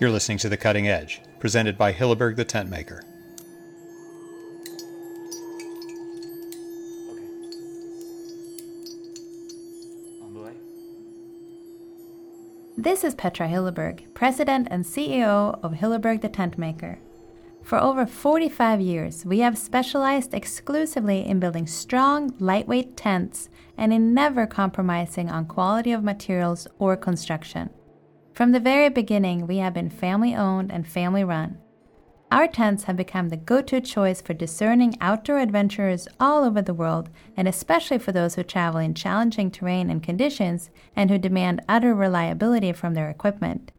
You're listening to The Cutting Edge, presented by Hilleberg the Tent Maker. This is Petra Hilleberg, President and CEO of Hilleberg the Tent Maker. For over 45 years, we have specialized exclusively in building strong, lightweight tents and in never compromising on quality of materials or construction. From the very beginning, we have been family owned and family run. Our tents have become the go to choice for discerning outdoor adventurers all over the world, and especially for those who travel in challenging terrain and conditions and who demand utter reliability from their equipment.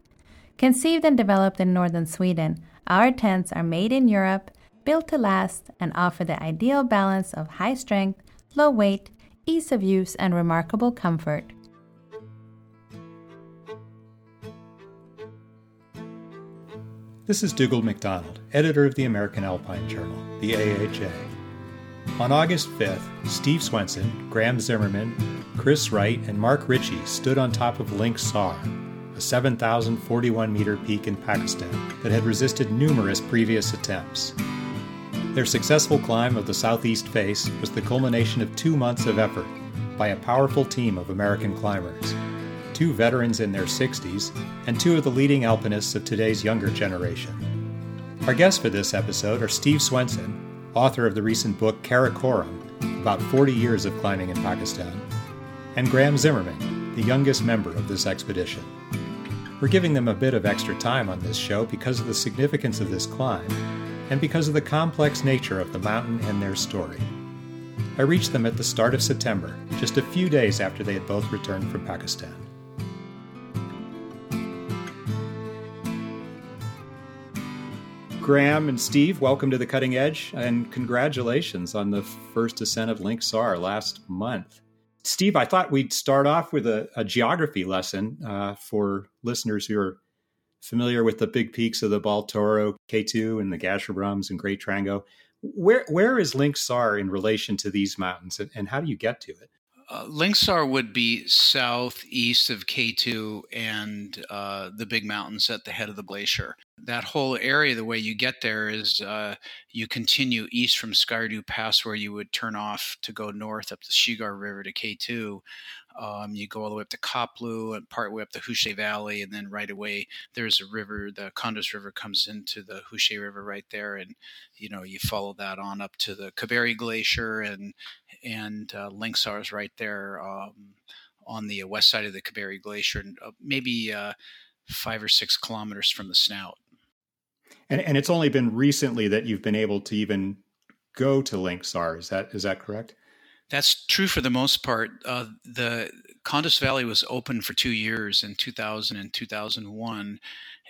Conceived and developed in northern Sweden, our tents are made in Europe, built to last, and offer the ideal balance of high strength, low weight, ease of use, and remarkable comfort. This is Dougal MacDonald, editor of the American Alpine Journal, the AAJ. On August 5th, Steve Swenson, Graham Zimmerman, Chris Wright, and Mark Richey stood on top of Link Sar, a 7,041 meter peak in Pakistan that had resisted numerous previous attempts. Their successful climb of the southeast face was the culmination of two months of effort by a powerful team of American climbers two veterans in their 60s, and two of the leading alpinists of today's younger generation. Our guests for this episode are Steve Swenson, author of the recent book Karakoram, about 40 years of climbing in Pakistan, and Graham Zimmerman, the youngest member of this expedition. We're giving them a bit of extra time on this show because of the significance of this climb and because of the complex nature of the mountain and their story. I reached them at the start of September, just a few days after they had both returned from Pakistan. Graham and Steve, welcome to the Cutting Edge, and congratulations on the first ascent of Link Sar last month. Steve, I thought we'd start off with a, a geography lesson uh, for listeners who are familiar with the big peaks of the Baltoro, K2, and the Gasherbrum and Great Trango. Where where is Link Sar in relation to these mountains, and, and how do you get to it? Uh, Link Sar would be southeast of K2 and uh, the big mountains at the head of the glacier. That whole area, the way you get there is uh, you continue east from Skardu Pass, where you would turn off to go north up the Shigar River to K2. Um, you go all the way up to Khaplu and part way up the Hushe Valley, and then right away there's a river. The Kondus River comes into the Hushe River right there, and you know you follow that on up to the Kaberi Glacier, and and uh, Link Sar is right there um, on the west side of the Kaberi Glacier, uh, maybe uh, five or six kilometers from the snout. And, and it's only been recently that you've been able to even go to Link Sar. Is that is that correct? That's true for the most part. Uh, the Kondus Valley was open for two years in 2000 and 2001,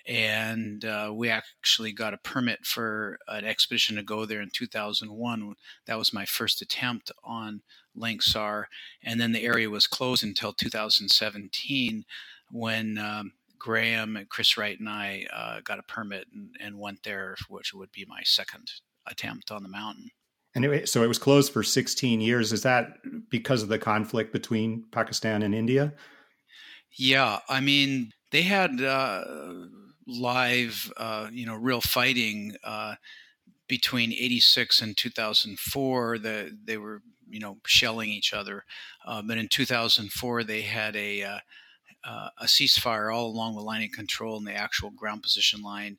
and uh, we actually got a permit for an expedition to go there in 2001. That was my first attempt on Link Sar, and then the area was closed until 2017 when um, Graham and Chris Wright and I uh, got a permit and, and went there, which would be my second attempt on the mountain. And it, so it was closed for 16 years. Is that because of the conflict between Pakistan and India? Yeah, I mean they had uh, live, uh, you know, real fighting uh, between '86 and 2004. The, they were, you know, shelling each other. Uh, but in 2004, they had a uh, uh, a ceasefire all along the line of control and the actual ground position line,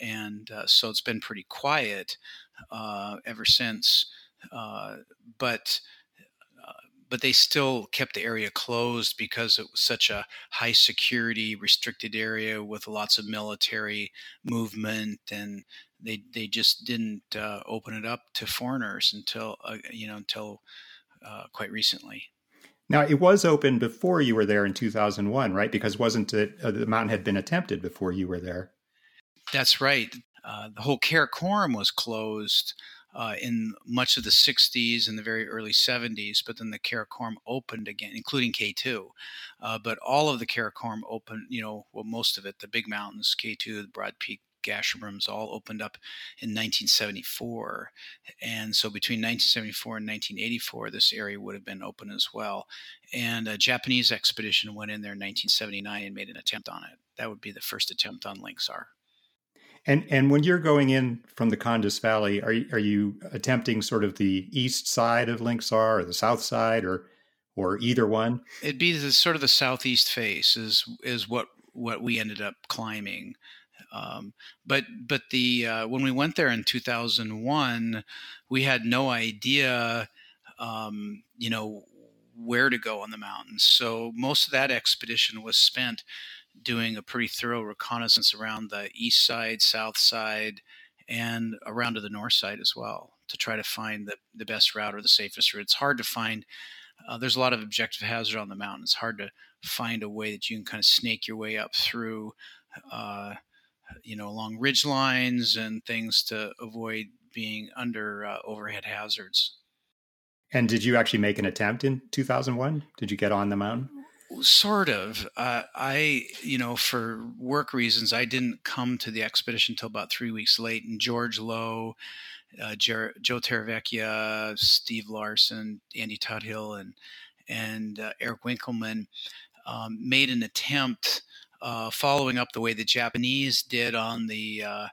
and so it's been pretty quiet uh, ever since. Uh, but uh, but they still kept the area closed because it was such a high security restricted area with lots of military movement and they they just didn't uh, open it up to foreigners until uh, you know until uh, quite recently now it was open before you were there in 2001 right because wasn't it the mountain had been attempted before you were there that's right uh, the whole Karakoram was closed uh, in much of the 60s and the very early 70s, but then the Karakoram opened again, including K2. Uh, but all of the Karakoram opened, you know, well, most of it, the big mountains, K2, the Broad Peak, Gasherbrums all opened up in 1974. And so between 1974 and 1984, this area would have been open as well. And a Japanese expedition went in there in 1979 and made an attempt on it. That would be the first attempt on Link Sar. And and when you're going in from the Kondus Valley, are you, are you attempting sort of the east side of Link Sar or the south side or or either one? It'd be the sort of the southeast face is is what what we ended up climbing. Um, but but the uh, when we went there in 2001, we had no idea, um, you know, where to go on the mountains. So most of that expedition was spent doing a pretty thorough reconnaissance around the east side, south side, and around to the north side as well to try to find the, the best route or the safest route. It's hard to find uh, there's a lot of objective hazard on the mountain. It's hard to find a way that you can kind of snake your way up through, uh, you know, along ridge lines and things to avoid being under uh, overhead hazards. And did you actually make an attempt in 2001? Did you get on the mountain? Sort of. Uh, I, you know, for work reasons, I didn't come to the expedition until about three weeks late. And George Lowe uh, Jer- Joe Terravecchia, Steve Larson, Andy Tuthill, and and uh, Eric Winkelman um, made an attempt uh, following up the way the Japanese did on the, uh,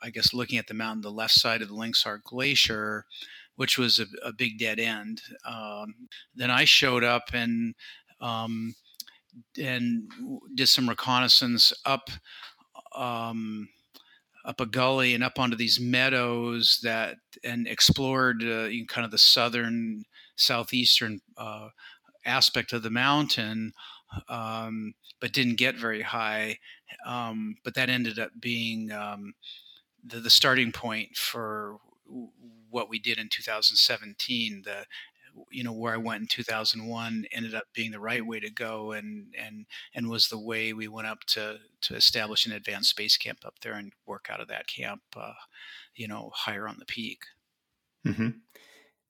I guess, looking at the mountain, the left side of the Link Sar Glacier, which was a, a big dead end. Um, then I showed up and um, and did some reconnaissance up. Um, up a gully and up onto these meadows that and explored uh, kind of the southern southeastern uh, aspect of the mountain um, but didn't get very high um, but that ended up being um, the, the starting point for what we did in 2017 the you know where I went in 2001 ended up being the right way to go and and and was the way we went up to to establish an advanced space camp up there and work out of that camp uh, you know higher on the peak mm-hmm.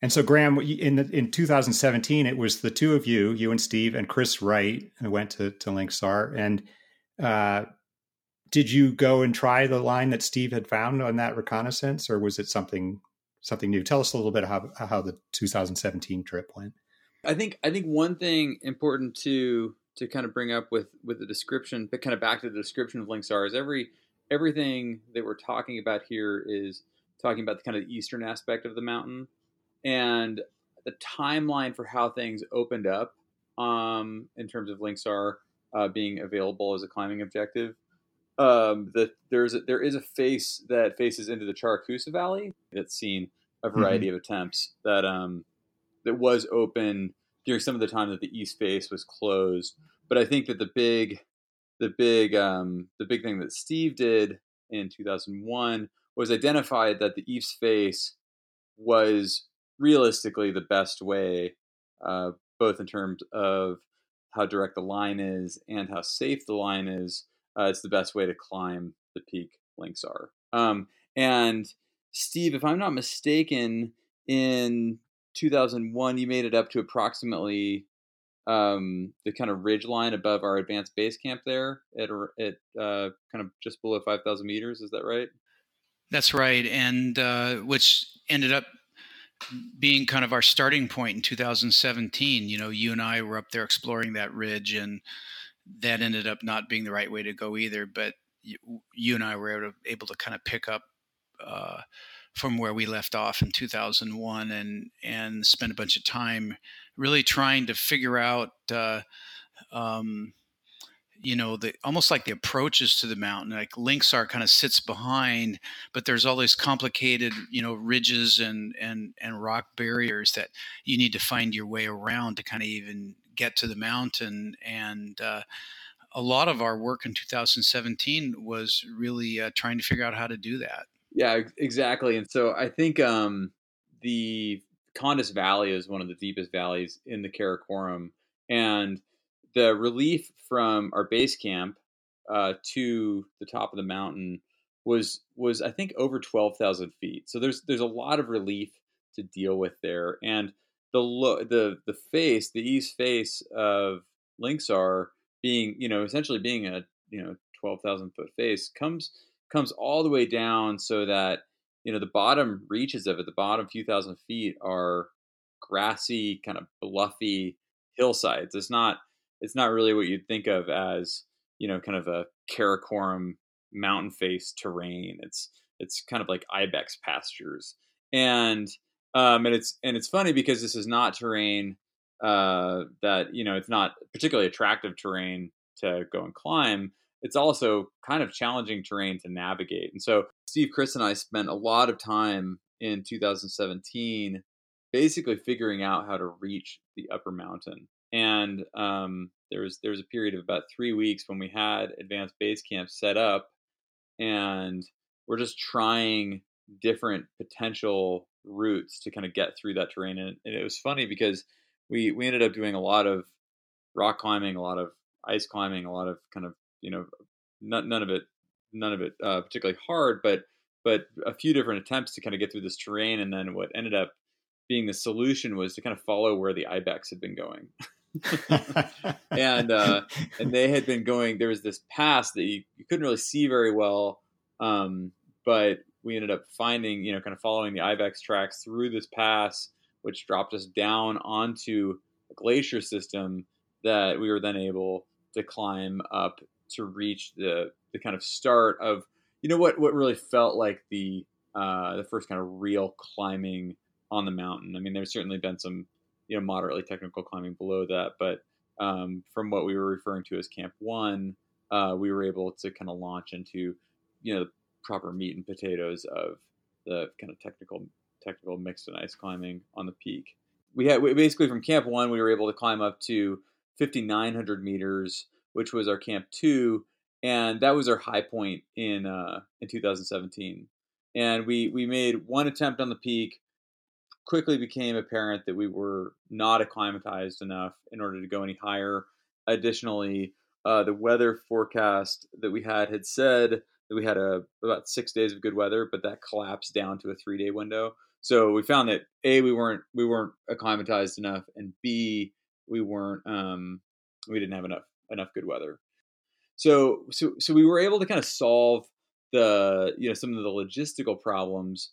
and so Graham in the, in 2017 it was the two of you you and Steve and Chris Wright who went to to Link Sar and uh, did you go and try the line that Steve had found on that reconnaissance or was it something something new. Tell us a little bit how how the 2017 trip went. I think I think one thing important to to kind of bring up with with the description, but kind of back to the description of Link Sar is every everything that we're talking about here is talking about the kind of eastern aspect of the mountain and the timeline for how things opened up um, in terms of Link Sar uh, being available as a climbing objective um, that there's a, there is a face that faces into the Charakusa Valley that's seen a variety mm-hmm. of attempts that um, that was open during some of the time that the east face was closed. But I think that the big the big um, the big thing that Steve did in 2001 was identify that the east face was realistically the best way, uh, both in terms of how direct the line is and how safe the line is uh, it's the best way to climb the peak Link Sar. Um, and Steve, if I'm not mistaken, in 2001, you made it up to approximately um, the kind of ridge line above our advanced base camp there at, at uh, kind of just below 5,000 meters. Is that right? That's right. And uh, which ended up being kind of our starting point in 2017. You know, you and I were up there exploring that ridge and that ended up not being the right way to go either. But you, you and I were able to, able to, kind of pick up uh, from where we left off in 2001 and and spend a bunch of time really trying to figure out. Uh, um, you know the almost like the approaches to the mountain like Link Sar kind of sits behind but there's all these complicated you know ridges and and and rock barriers that you need to find your way around to kind of even get to the mountain. And uh, a lot of our work in 2017 was really uh, trying to figure out how to do that. Yeah, exactly. And so I think um, the Kondus Valley is one of the deepest valleys in the Karakoram. And the relief from our base camp uh, to the top of the mountain was was I think over twelve thousand feet. So there's there's a lot of relief to deal with there, and the look, the the face, the east face of Link Sar being, you know, essentially being a you know twelve thousand foot face comes comes all the way down so that you know the bottom reaches of it, the bottom few thousand feet are grassy, kind of bluffy hillsides. It's not it's not really what you'd think of as you know kind of a Karakoram mountain face terrain. It's it's kind of like ibex pastures, and um, and it's and it's funny because this is not terrain uh, that you know it's not particularly attractive terrain to go and climb. It's also kind of challenging terrain to navigate, and so Steve, Chris, and I spent a lot of time in 2017 basically figuring out how to reach the upper mountain. And um, there was there was a period of about three weeks when we had advanced base camp set up, and we're just trying different potential routes to kind of get through that terrain. And, and it was funny because we we ended up doing a lot of rock climbing, a lot of ice climbing, a lot of kind of you know none, none of it none of it uh, particularly hard, but but a few different attempts to kind of get through this terrain. And then what ended up being the solution was to kind of follow where the ibex had been going. and uh, and they had been going. There was this pass that you, you couldn't really see very well, um, but we ended up finding, you know, kind of following the ibex tracks through this pass, which dropped us down onto a glacier system that we were then able to climb up to reach the the kind of start of, you know, what what really felt like the uh, the first kind of real climbing on the mountain. I mean, there's certainly been some you know moderately technical climbing below that, but um, from what we were referring to as Camp One, uh, we were able to kind of launch into you know proper meat and potatoes of the kind of technical technical mixed and ice climbing on the peak. We had we, basically from Camp One, we were able to climb up to 5,900 meters, which was our Camp Two, and that was our high point in uh, in 2017. And we we made one attempt on the peak quickly became apparent that we were not acclimatized enough in order to go any higher. Additionally, uh, the weather forecast that we had had said we had a about six days of good weather, but that collapsed down to a three day window. So we found that a we weren't we weren't acclimatized enough, and b we weren't um, we didn't have enough enough good weather. So so so we were able to kind of solve the you know some of the logistical problems,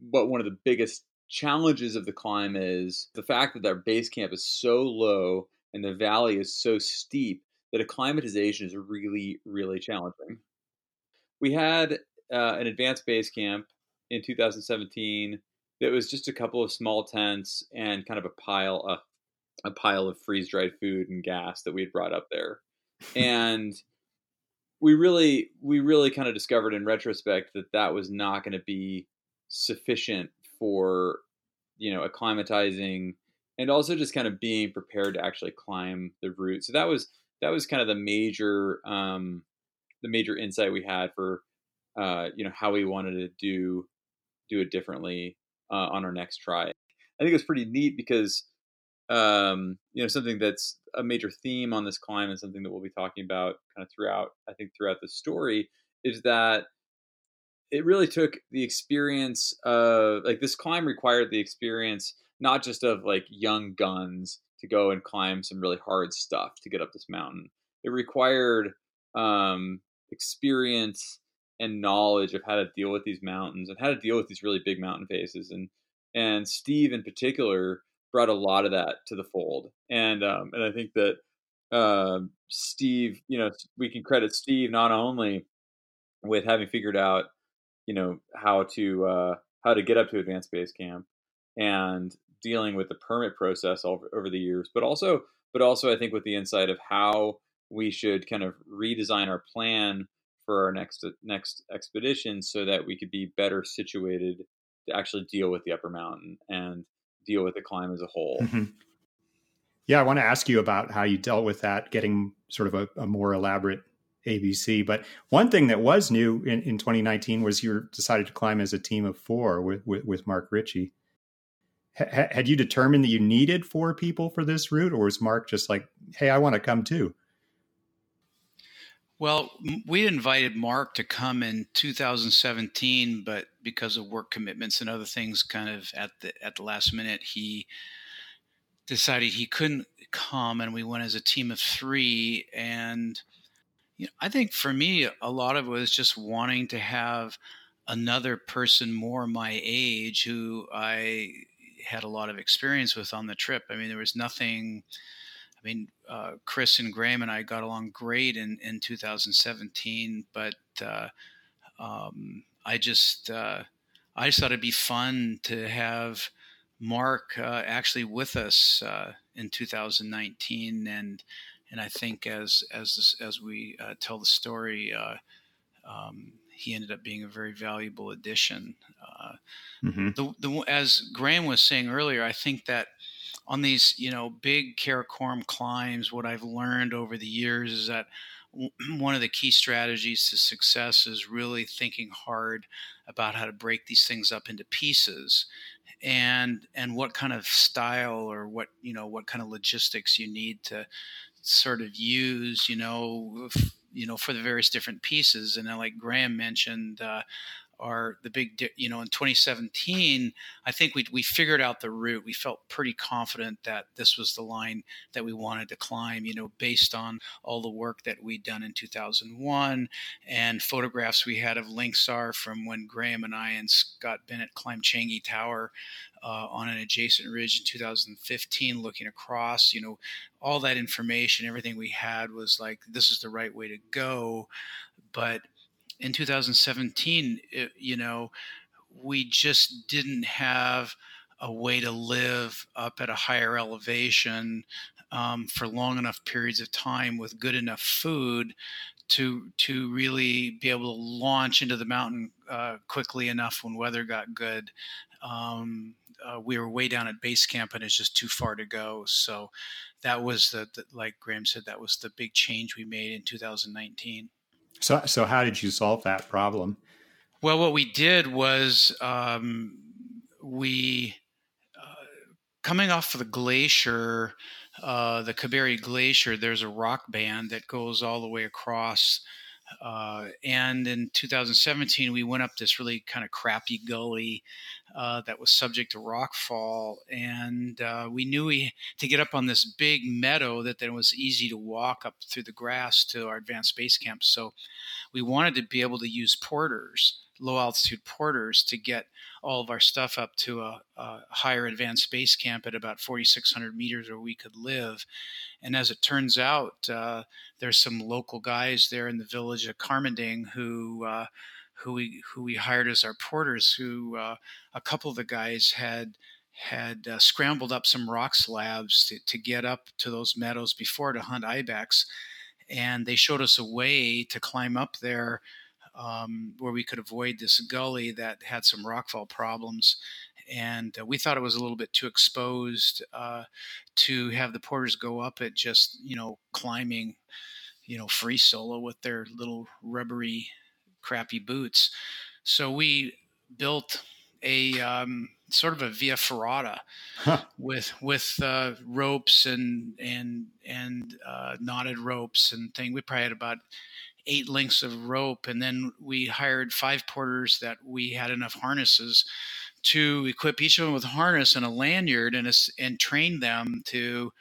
but one of the biggest challenges of the climb is the fact that our base camp is so low and the valley is so steep that acclimatization is really, really challenging. We had uh, an advanced base camp in 2017 that was just a couple of small tents and kind of a pile of a pile of freeze dried food and gas that we had brought up there. and we really we really kind of discovered in retrospect that that was not going to be sufficient for you know acclimatizing and also just kind of being prepared to actually climb the route. So that was that was kind of the major um, the major insight we had for uh, you know how we wanted to do do it differently uh, on our next try. I think it was pretty neat because um, you know something that's a major theme on this climb and something that we'll be talking about kind of throughout I think throughout the story is that it really took the experience of like this climb required the experience not just of like young guns to go and climb some really hard stuff to get up this mountain. It required um, experience and knowledge of how to deal with these mountains and how to deal with these really big mountain faces. And and Steve in particular brought a lot of that to the fold. And um, and I think that uh, Steve, you know, we can credit Steve not only with having figured out you know how to uh, how to get up to advanced base camp and dealing with the permit process over, over the years, but also but also I think with the insight of how we should kind of redesign our plan for our next next expedition so that we could be better situated to actually deal with the upper mountain and deal with the climb as a whole. Mm-hmm. Yeah, I want to ask you about how you dealt with that, getting sort of a, a more elaborate ABC. But one thing that was new in, in 2019 was you decided to climb as a team of four with, with, with Mark Richey. H- had you determined that you needed four people for this route, or was Mark just like, hey, I want to come too? Well, we invited Mark to come in 2017, but because of work commitments and other things, kind of at the at the last minute, he decided he couldn't come, and we went as a team of three. And You know, I think for me, a lot of it was just wanting to have another person more my age who I had a lot of experience with on the trip. I mean, there was nothing. I mean, uh, Chris and Graham and I got along great in, in 2017, but uh, um, I just uh, I just thought it'd be fun to have Mark uh, actually with us uh, in 2019, and and I think as as as we uh, tell the story. Um, he ended up being a very valuable addition. Uh, mm-hmm. the, the, as Graham was saying earlier, I think that on these you know big Karakoram climbs, what I've learned over the years is that one of the key strategies to success is really thinking hard about how to break these things up into pieces. And and what kind of style or what you know what kind of logistics you need to sort of use you know you know for the various different pieces. And then like graham mentioned uh, are the big you know in 2017 i think we, we figured out the route. We felt pretty confident that this was the line that we wanted to climb you know based on all the work that we'd done in 2001 and photographs we had of Link Sar from when graham and i and scott bennett climbed changi tower uh, on an adjacent ridge in 2015 looking across you know all that information everything we had was like this is the right way to go. But in 2017, it, you know, we just didn't have a way to live up at a higher elevation um, for long enough periods of time with good enough food to to really be able to launch into the mountain uh, quickly enough when weather got good. Um, uh, we were way down at base camp and it's just too far to go. So that was the, the like Graham said, that was the big change we made in 2019. So, so how did you solve that problem? Well, what we did was um, we, uh, coming off of the glacier, uh, the Kaberi Glacier, there's a rock band that goes all the way across. Uh, and in 2017, we went up this really kind of crappy gully uh, that was subject to rockfall, and uh, we knew we to get up on this big meadow that then was easy to walk up through the grass to our advanced base camp. So we wanted to be able to use porters, low altitude porters, to get all of our stuff up to a, a higher advanced base camp at about 4,600 meters where we could live. And as it turns out, uh, there's some local guys there in the village of Karmending who uh, who we who we hired as our porters. Who uh, a couple of the guys had had uh, scrambled up some rock slabs to, to get up to those meadows before to hunt ibex, and they showed us a way to climb up there. Um, where we could avoid this gully that had some rockfall problems. And uh, we thought it was a little bit too exposed uh, to have the porters go up it just, you know, climbing, you know, free solo with their little rubbery crappy boots. So we built a um, sort of a via ferrata huh. with with uh, ropes and and and uh, knotted ropes and thing. We probably had about eight lengths of rope, and then we hired five porters that we had enough harnesses to equip each of them with a harness and a lanyard and a, and train them to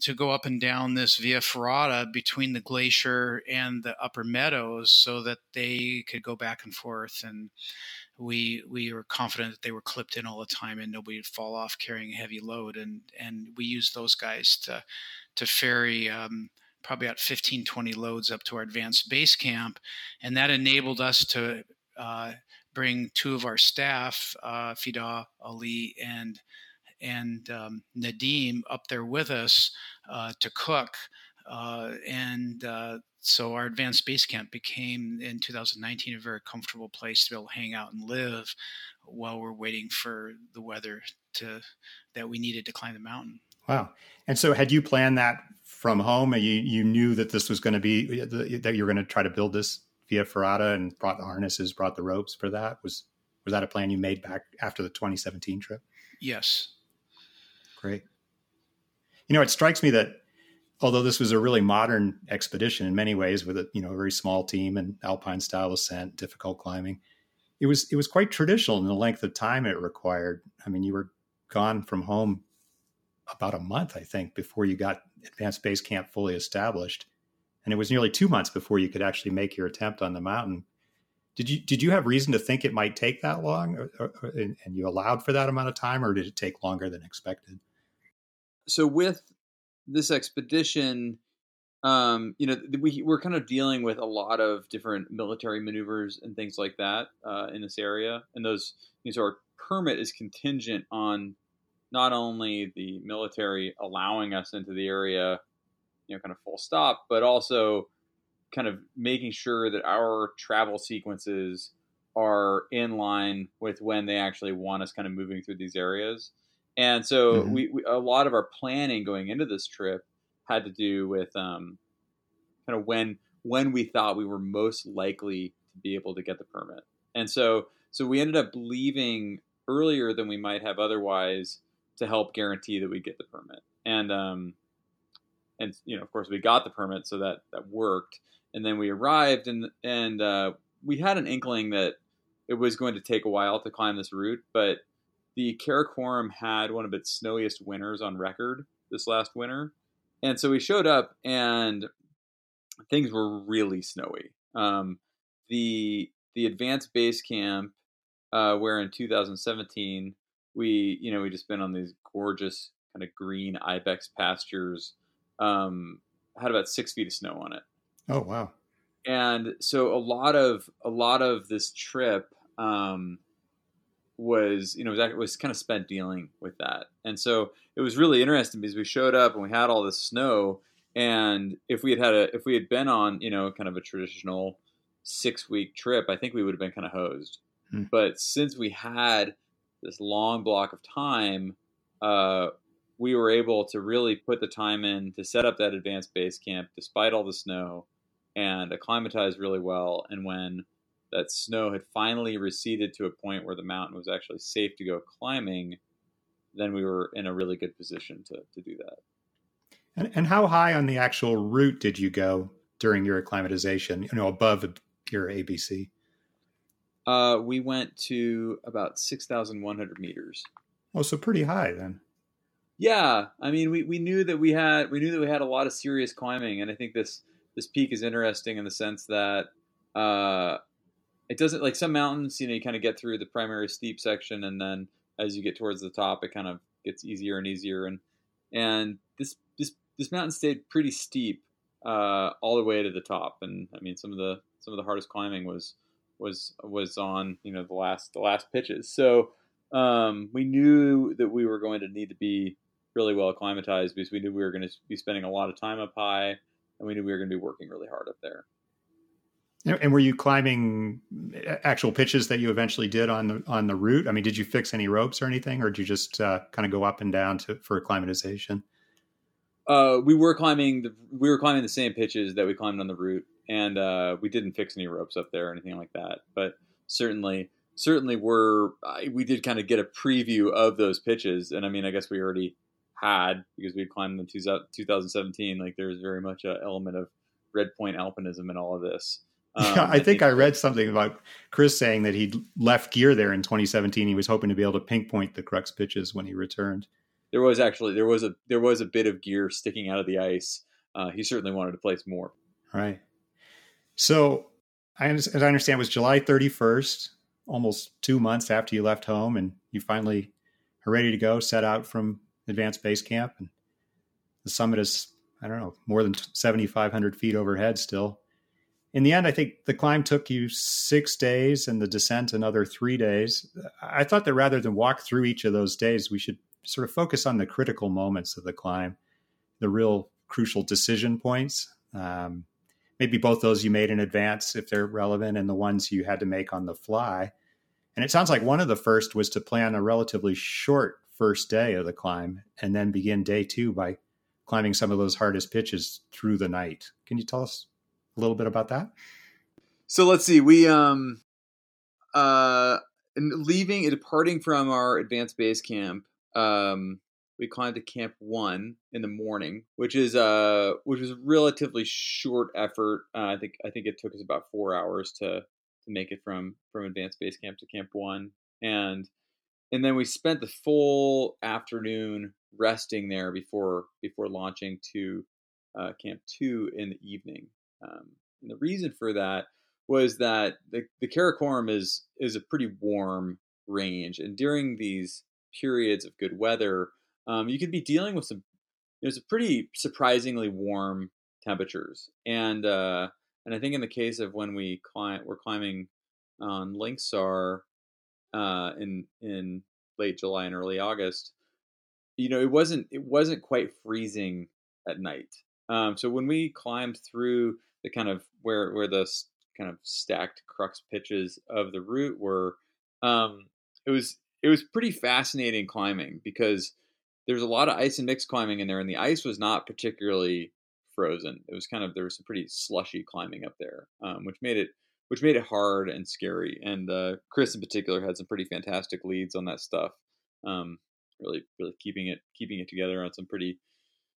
to go up and down this via ferrata between the glacier and the upper meadows so that they could go back and forth and we we were confident that they were clipped in all the time and nobody would fall off carrying a heavy load and and we used those guys to to ferry um, probably about 15 20 loads up to our advanced base camp and that enabled us to uh, bring two of our staff uh, fida ali and and um, Nadim up there with us uh, to cook. Uh, and uh, so our advanced base camp became in 2019 a very comfortable place to be able to hang out and live while we're waiting for the weather to that we needed to climb the mountain. Wow! And so, had you planned that from home? You you knew that this was going to be that you were going to try to build this via ferrata and brought the harnesses, brought the ropes for that. Was was that a plan you made back after the 2017 trip? Yes. Great. You know, it strikes me that although this was a really modern expedition in many ways with a you know a very small team and alpine style ascent, difficult climbing, it was it was quite traditional in the length of time it required. I mean, you were gone from home about a month, I think, before you got advanced base camp fully established, and it was nearly two months before you could actually make your attempt on the mountain. Did you did you have reason to think it might take that long, uh, uh, or, or, and you allowed for that amount of time, or did it take longer than expected? So with this expedition, um, you know, we we're kind of dealing with a lot of different military maneuvers and things like that uh, in this area, and those these are permit is contingent on not only the military allowing us into the area, you know, kind of full stop, but also kind of making sure that our travel sequences are in line with when they actually want us kind of moving through these areas. And so mm-hmm. we, we, a lot of our planning going into this trip had to do with um, kind of when when we thought we were most likely to be able to get the permit. And so so we ended up leaving earlier than we might have otherwise to help guarantee that we get the permit. And um, and you know, of course, we got the permit, so that that worked. And then we arrived, and and uh, we had an inkling that it was going to take a while to climb this route, but the Karakoram had one of its snowiest winters on record this last winter, and so we showed up, and things were really snowy. Um, the the advanced base camp, uh, where in 2017 we you know we just been on these gorgeous kind of green ibex pastures um, had about six feet of snow on it. Oh wow! And so a lot of a lot of this trip um, was you know was was kind of spent dealing with that, and so it was really interesting because we showed up and we had all this snow, and if we had had a if we had been on you know kind of a traditional six week trip, I think we would have been kind of hosed. Hmm. But since we had this long block of time, uh, we were able to really put the time in to set up that advanced base camp despite all the snow and acclimatize really well. And when that snow had finally receded to a point where the mountain was actually safe to go climbing, then we were in a really good position to, to do that. And, and how high on the actual route did you go during your acclimatization, you know, above your ABC? Uh, we went to about 6,100 meters. Oh, so pretty high then. Yeah, I mean, we, we knew that we had we knew that we had a lot of serious climbing, and I think this this peak is interesting in the sense that uh, it doesn't like some mountains. You know, you kind of get through the primary steep section, and then as you get towards the top, it kind of gets easier and easier. And and this this this mountain stayed pretty steep uh, all the way to the top. And I mean, some of the some of the hardest climbing was was was on you know the last the last pitches. So um, we knew that we were going to need to be really well acclimatized because we knew we were going to be spending a lot of time up high, and we knew we were going to be working really hard up there. And were you climbing actual pitches that you eventually did on the on the route? I mean, did you fix any ropes or anything, or did you just uh, kind of go up and down to, for acclimatization? Uh, we were climbing the we were climbing the same pitches that we climbed on the route, and uh, we didn't fix any ropes up there or anything like that. But certainly, certainly, we're we did kind of get a preview of those pitches, and I mean, I guess we already had because we climbed in 2017. Like there's very much an element of red point alpinism in all of this. Um, yeah, I, I think, I read something about Chris saying that he'd left gear there in 2017. He was hoping to be able to pinpoint the crux pitches when he returned. There was actually there was a there was a bit of gear sticking out of the ice. Uh, he certainly wanted to place more. Right. So, I, as I understand, it was July 31st, almost two months after you left home, and you finally are ready to go, set out from advanced base camp, and the summit is I don't know more than 7,500 feet overhead still. In the end, I think the climb took you six days and the descent another three days. I thought that rather than walk through each of those days, we should sort of focus on the critical moments of the climb, the real crucial decision points. Um, maybe both those you made in advance if they're relevant, and the ones you had to make on the fly. And it sounds like one of the first was to plan a relatively short first day of the climb and then begin day two by climbing some of those hardest pitches through the night. Can you tell us a little bit about that? So let's see. We um uh leaving and departing from our advanced base camp, um we climbed to camp one in the morning, which is uh which was a relatively short effort. Uh, I think I think it took us about four hours to to make it from from advanced base camp to camp one, and and then we spent the full afternoon resting there before before launching to uh, camp two in the evening. Um, and the reason for that was that the, the Karakoram is is a pretty warm range, and during these periods of good weather, um, you could be dealing with some there's a pretty surprisingly warm temperatures, and uh, and I think in the case of when we climb, we're climbing on Link Sar uh, in in late July and early August, you know, it wasn't it wasn't quite freezing at night. Um, so when we climbed through the kind of where where the kind of stacked crux pitches of the route were, um, it was it was pretty fascinating climbing because there's a lot of ice and mixed climbing in there, and the ice was not particularly frozen. It was kind of there was some pretty slushy climbing up there, um, which made it which made it hard and scary. And uh, Chris in particular had some pretty fantastic leads on that stuff. Um, really, really keeping it keeping it together on some pretty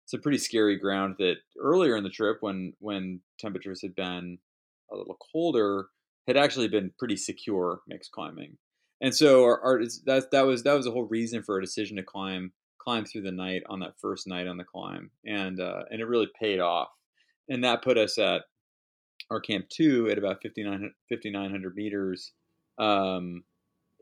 some pretty scary ground that earlier in the trip when when temperatures had been a little colder had actually been pretty secure mixed climbing. And so our, our that that was that was the whole reason for our decision to climb climb through the night on that first night on the climb, and uh, and it really paid off. And that put us at our camp two at about 5,900 meters. Um,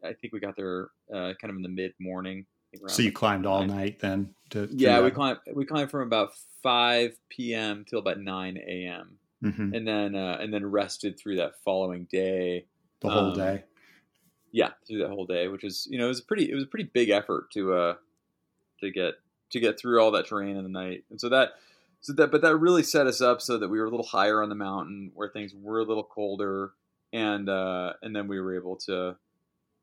I think we got there uh, kind of in the mid morning. So you climbed all night then? To, yeah, we climbed. We climbed from about 5 p.m. till about 9 a.m. Mm-hmm. and then uh, and then rested through that following day. The whole um, day. Yeah, through that whole day, which was you know it was a pretty it was a pretty big effort to uh to get to get through all that terrain in the night, and so that so that but that really set us up so that we were a little higher on the mountain where things were a little colder, and uh, and then we were able to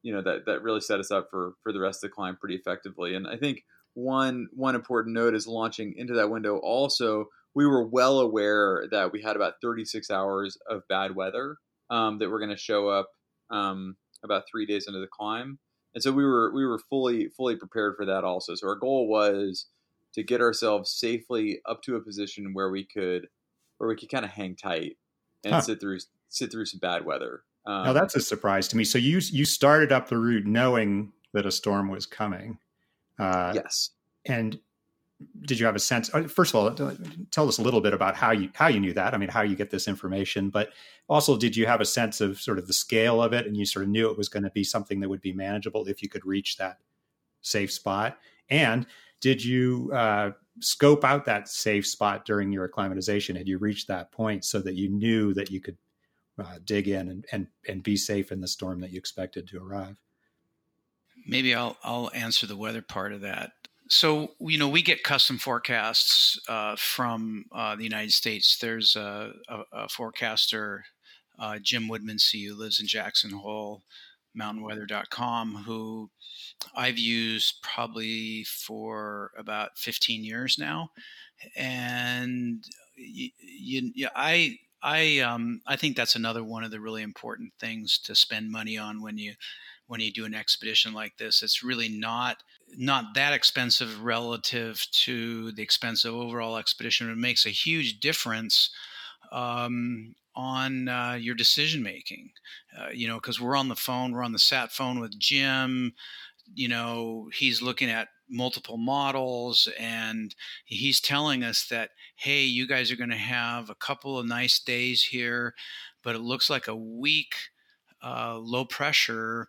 you know that that really set us up for for the rest of the climb pretty effectively. And I think one one important note is launching into that window. Also, we were well aware that we had about 36 hours of bad weather um, that were going to show up um, about three days into the climb, and so we were we were fully fully prepared for that also. So our goal was to get ourselves safely up to a position where we could where we could kind of hang tight and huh. sit through sit through some bad weather. Um, now that's a surprise to me. So you you started up the route knowing that a storm was coming. Uh, yes. And did you have a sense? Uh, first of all, tell us a little bit about how you how you knew that. I mean, how you get this information, but also did you have a sense of sort of the scale of it, and you sort of knew it was going to be something that would be manageable if you could reach that safe spot? And did you uh, scope out that safe spot during your acclimatization? Had you reached that point so that you knew that you could uh, dig in and, and and be safe in the storm that you expected to arrive. Maybe I'll I'll answer the weather part of that. So you know we get custom forecasts uh, from uh, the United States. There's a, a, a forecaster, uh, Jim Woodmencey lives in Jackson Hole, mountainweather.com, who I've used probably for about 15 years now, and you, you, I I um, I think that's another one of the really important things to spend money on when you when you do an expedition like this. It's really not not that expensive relative to the expense of overall expedition. It makes a huge difference um, on uh, your decision making. Uh, you know, because we're on the phone, we're on the sat phone with Jim. You know, he's looking at multiple models and he's telling us that hey you guys are going to have a couple of nice days here but it looks like a weak uh, low pressure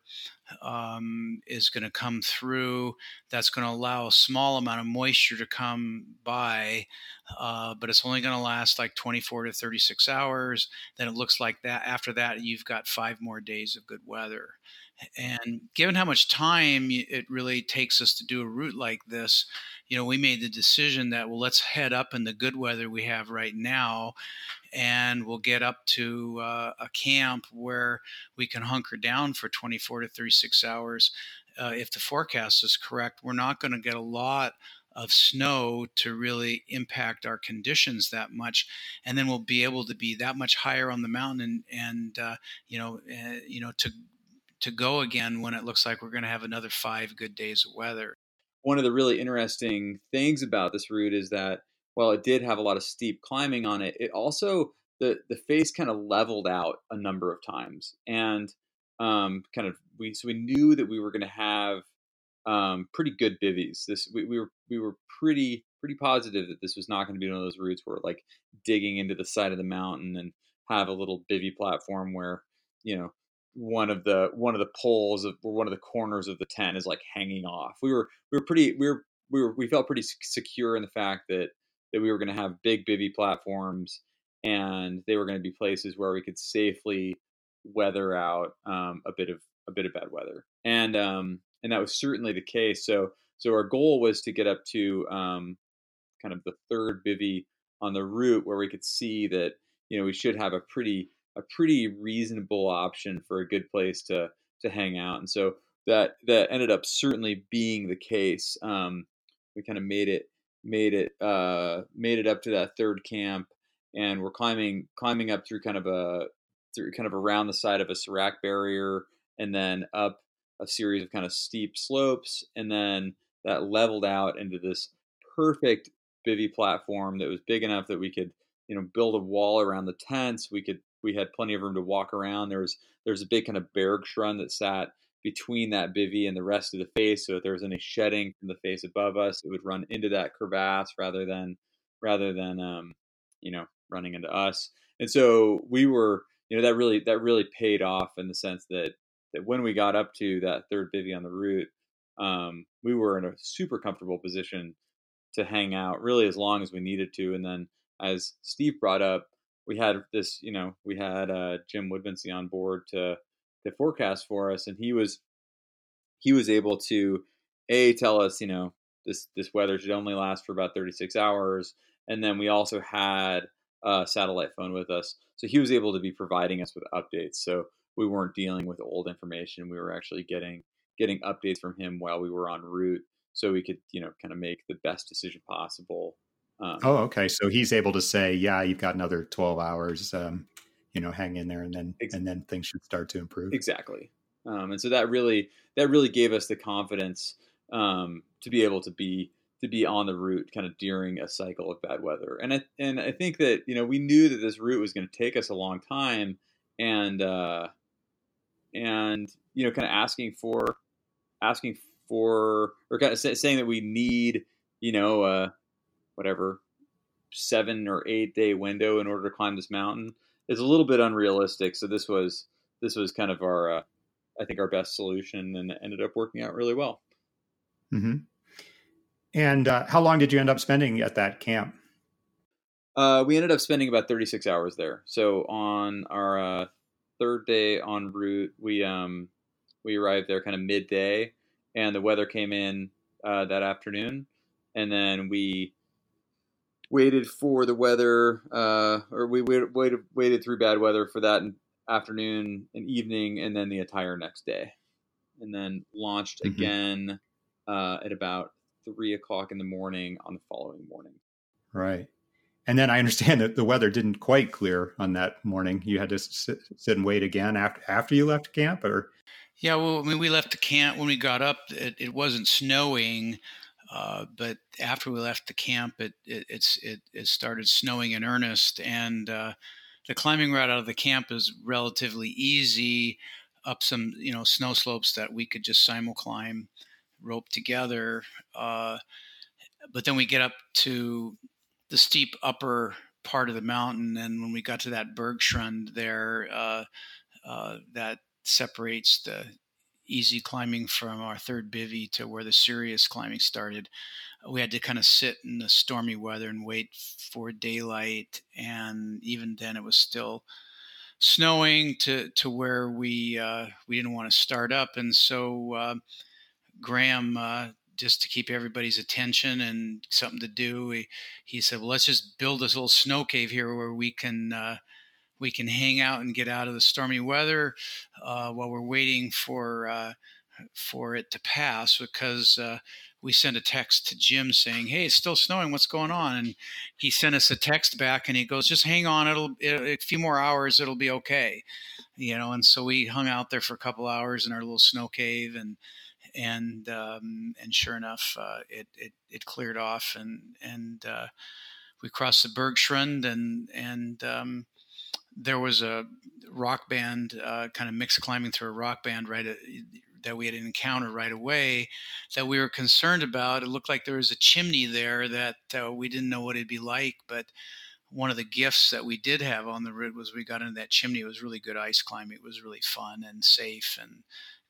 um, is going to come through. That's going to allow a small amount of moisture to come by, uh, but it's only going to last like 24 to 36 hours. Then it looks like that after that, you've got five more days of good weather. And given how much time it really takes us to do a route like this, you know, we made the decision that, well, let's head up in the good weather we have right now and we'll get up to uh, a camp where we can hunker down for 24 to 36 hours. Uh, if the forecast is correct, we're not going to get a lot of snow to really impact our conditions that much, and then we'll be able to be that much higher on the mountain and, and uh, you know, uh, you know, to to go again when it looks like we're going to have another five good days of weather. One of the really interesting things about this route is that while it did have a lot of steep climbing on it, it also the the face kind of leveled out a number of times, and um, kind of we so we knew that we were going to have um, pretty good bivvies. This we, we were we were pretty pretty positive that this was not going to be one of those routes where like digging into the side of the mountain and have a little bivy platform where you know one of the one of the poles of or one of the corners of the tent is like hanging off. We were we were pretty we were we were we felt pretty secure in the fact that that we were going to have big bivy platforms and they were going to be places where we could safely weather out um, a bit of a bit of bad weather, and um, and that was certainly the case. So so our goal was to get up to um, kind of the third bivy on the route where we could see that you know we should have a pretty a pretty reasonable option for a good place to to hang out, and so that that ended up certainly being the case. Um, we kind of made it made it uh, made it up to that third camp, and we're climbing climbing up through kind of a through kind of around the side of a Serac barrier, and then up a series of kind of steep slopes, and then that leveled out into this perfect bivy platform that was big enough that we could you know build a wall around the tents. We could we had plenty of room to walk around. There was there's a big kind of bergschrund that sat between that bivy and the rest of the face. So if there was any shedding from the face above us, it would run into that crevasse rather than rather than um, you know running into us. And so we were you know that really that really paid off in the sense that that when we got up to that third bivy on the route, um, we were in a super comfortable position to hang out really as long as we needed to. And then as Steve brought up, we had this, you know, we had uh, Jim Woodmencey on board to to forecast for us, and he was he was able to a tell us, you know, this this weather should only last for about 36 hours, and then we also had a satellite phone with us, so he was able to be providing us with updates. So we weren't dealing with old information; we were actually getting getting updates from him while we were en route, so we could, you know, kind of make the best decision possible um, oh, okay. So he's able to say, "Yeah, you've got another twelve hours. Um, you know, hang in there, and then and then things should start to improve." Exactly. Um, and so that really that really gave us the confidence um, to be able to be to be on the route kind of during a cycle of bad weather. And I and I think that you know we knew that this route was going to take us a long time, and uh, and you know kind of asking for asking for or kind of saying that we need you know. Uh, whatever seven or eight day window in order to climb this mountain is a little bit unrealistic. So this was this was kind of our uh, I think our best solution and it ended up working out really well. Mm-hmm. And uh, how long did you end up spending at that camp? Uh, we ended up spending about 36 hours there. So on our uh, third day en route, we um, we arrived there kind of midday, and the weather came in uh, that afternoon, and then we waited for the weather, uh, or we waited, waited waited through bad weather for that afternoon and evening, and then the entire next day, and then launched mm-hmm. again uh, at about three o'clock in the morning on the following morning. Right. And then I understand that the weather didn't quite clear on that morning. You had to sit, sit and wait again after after you left camp, or yeah. Well, when we left the camp, when we got up, it, it wasn't snowing, uh, but after we left the camp, it, it, it, it started snowing in earnest, and uh, the climbing route out of the camp is relatively easy up some you know snow slopes that we could just simul climb, rope together. Uh, but then we get up to the steep upper part of the mountain, and when we got to that bergschrund there, uh, uh, that separates the easy climbing from our third bivy to where the serious climbing started. We had to kind of sit in the stormy weather and wait for daylight, and even then, it was still snowing to to where we uh, we didn't want to start up, and so uh, Graham. Uh, just to keep everybody's attention and something to do, he, he said, "Well, let's just build this little snow cave here where we can uh, we can hang out and get out of the stormy weather uh, while we're waiting for uh, for it to pass because uh, we sent a text to Jim saying, "Hey, it's still snowing. What's going on?" And he sent us a text back, and he goes, "Just hang on. It'll, it'll a few more hours. It'll be okay." You know, and so we hung out there for a couple hours in our little snow cave, and and um, and sure enough, uh, it, it it cleared off, and and uh, we crossed the Bergschrund, and and um, there was a rock band, uh, kind of mixed climbing through a rock band right at, that we had encountered right away that we were concerned about. It looked like there was a chimney there that uh, we didn't know what it'd be like, but one of the gifts that we did have on the route was we got into that chimney. It was really good ice climbing. It was really fun and safe and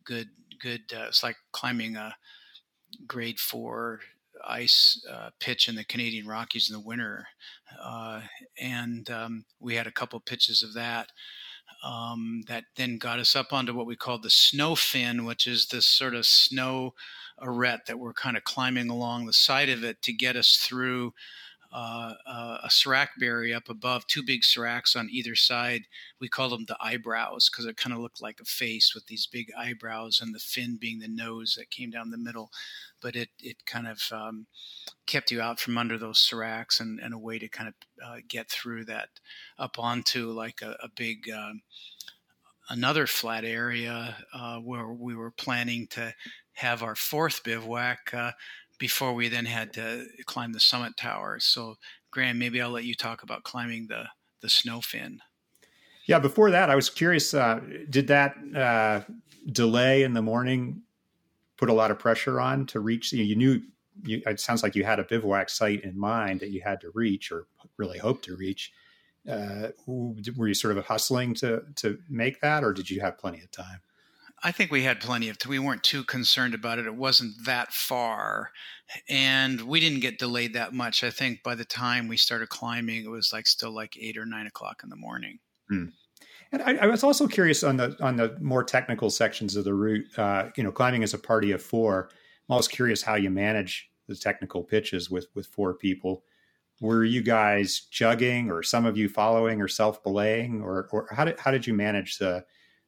good. Good. Uh, it's like climbing a grade four ice uh, pitch in the Canadian Rockies in the winter, uh, and um, we had a couple pitches of that. Um, that then got us up onto what we called the snow fin, which is this sort of snow arete that we're kind of climbing along the side of it to get us through uh, uh, a serac berry up above, two big seracs on either side. We call them the eyebrows because it kind of looked like a face with these big eyebrows and the fin being the nose that came down the middle. But it, it kind of um, kept you out from under those seracs and, and a way to kind of uh, get through that up onto like a, a big. Um, another flat area uh, where we were planning to have our fourth bivouac uh, before we then had to climb the summit tower. So, Graham, maybe I'll let you talk about climbing the the snow fin. Yeah, before that, I was curious. Uh, did that uh, delay in the morning put a lot of pressure on to reach? You, you knew you, it sounds like you had a bivouac site in mind that you had to reach, or really hope to reach. Uh, were you sort of hustling to to make that, or did you have plenty of time? I think we had plenty of. We weren't too concerned about it. It wasn't that far, and we didn't get delayed that much. I think by the time we started climbing, it was like still like eight or nine o'clock in the morning. Hmm. And I, I, was also curious on the on the more technical sections of the route. Uh, you know, climbing as a party of four. I'm always curious how you manage the technical pitches with with four people. Were you guys jugging, or some of you following, or self belaying, or or how did how did you manage the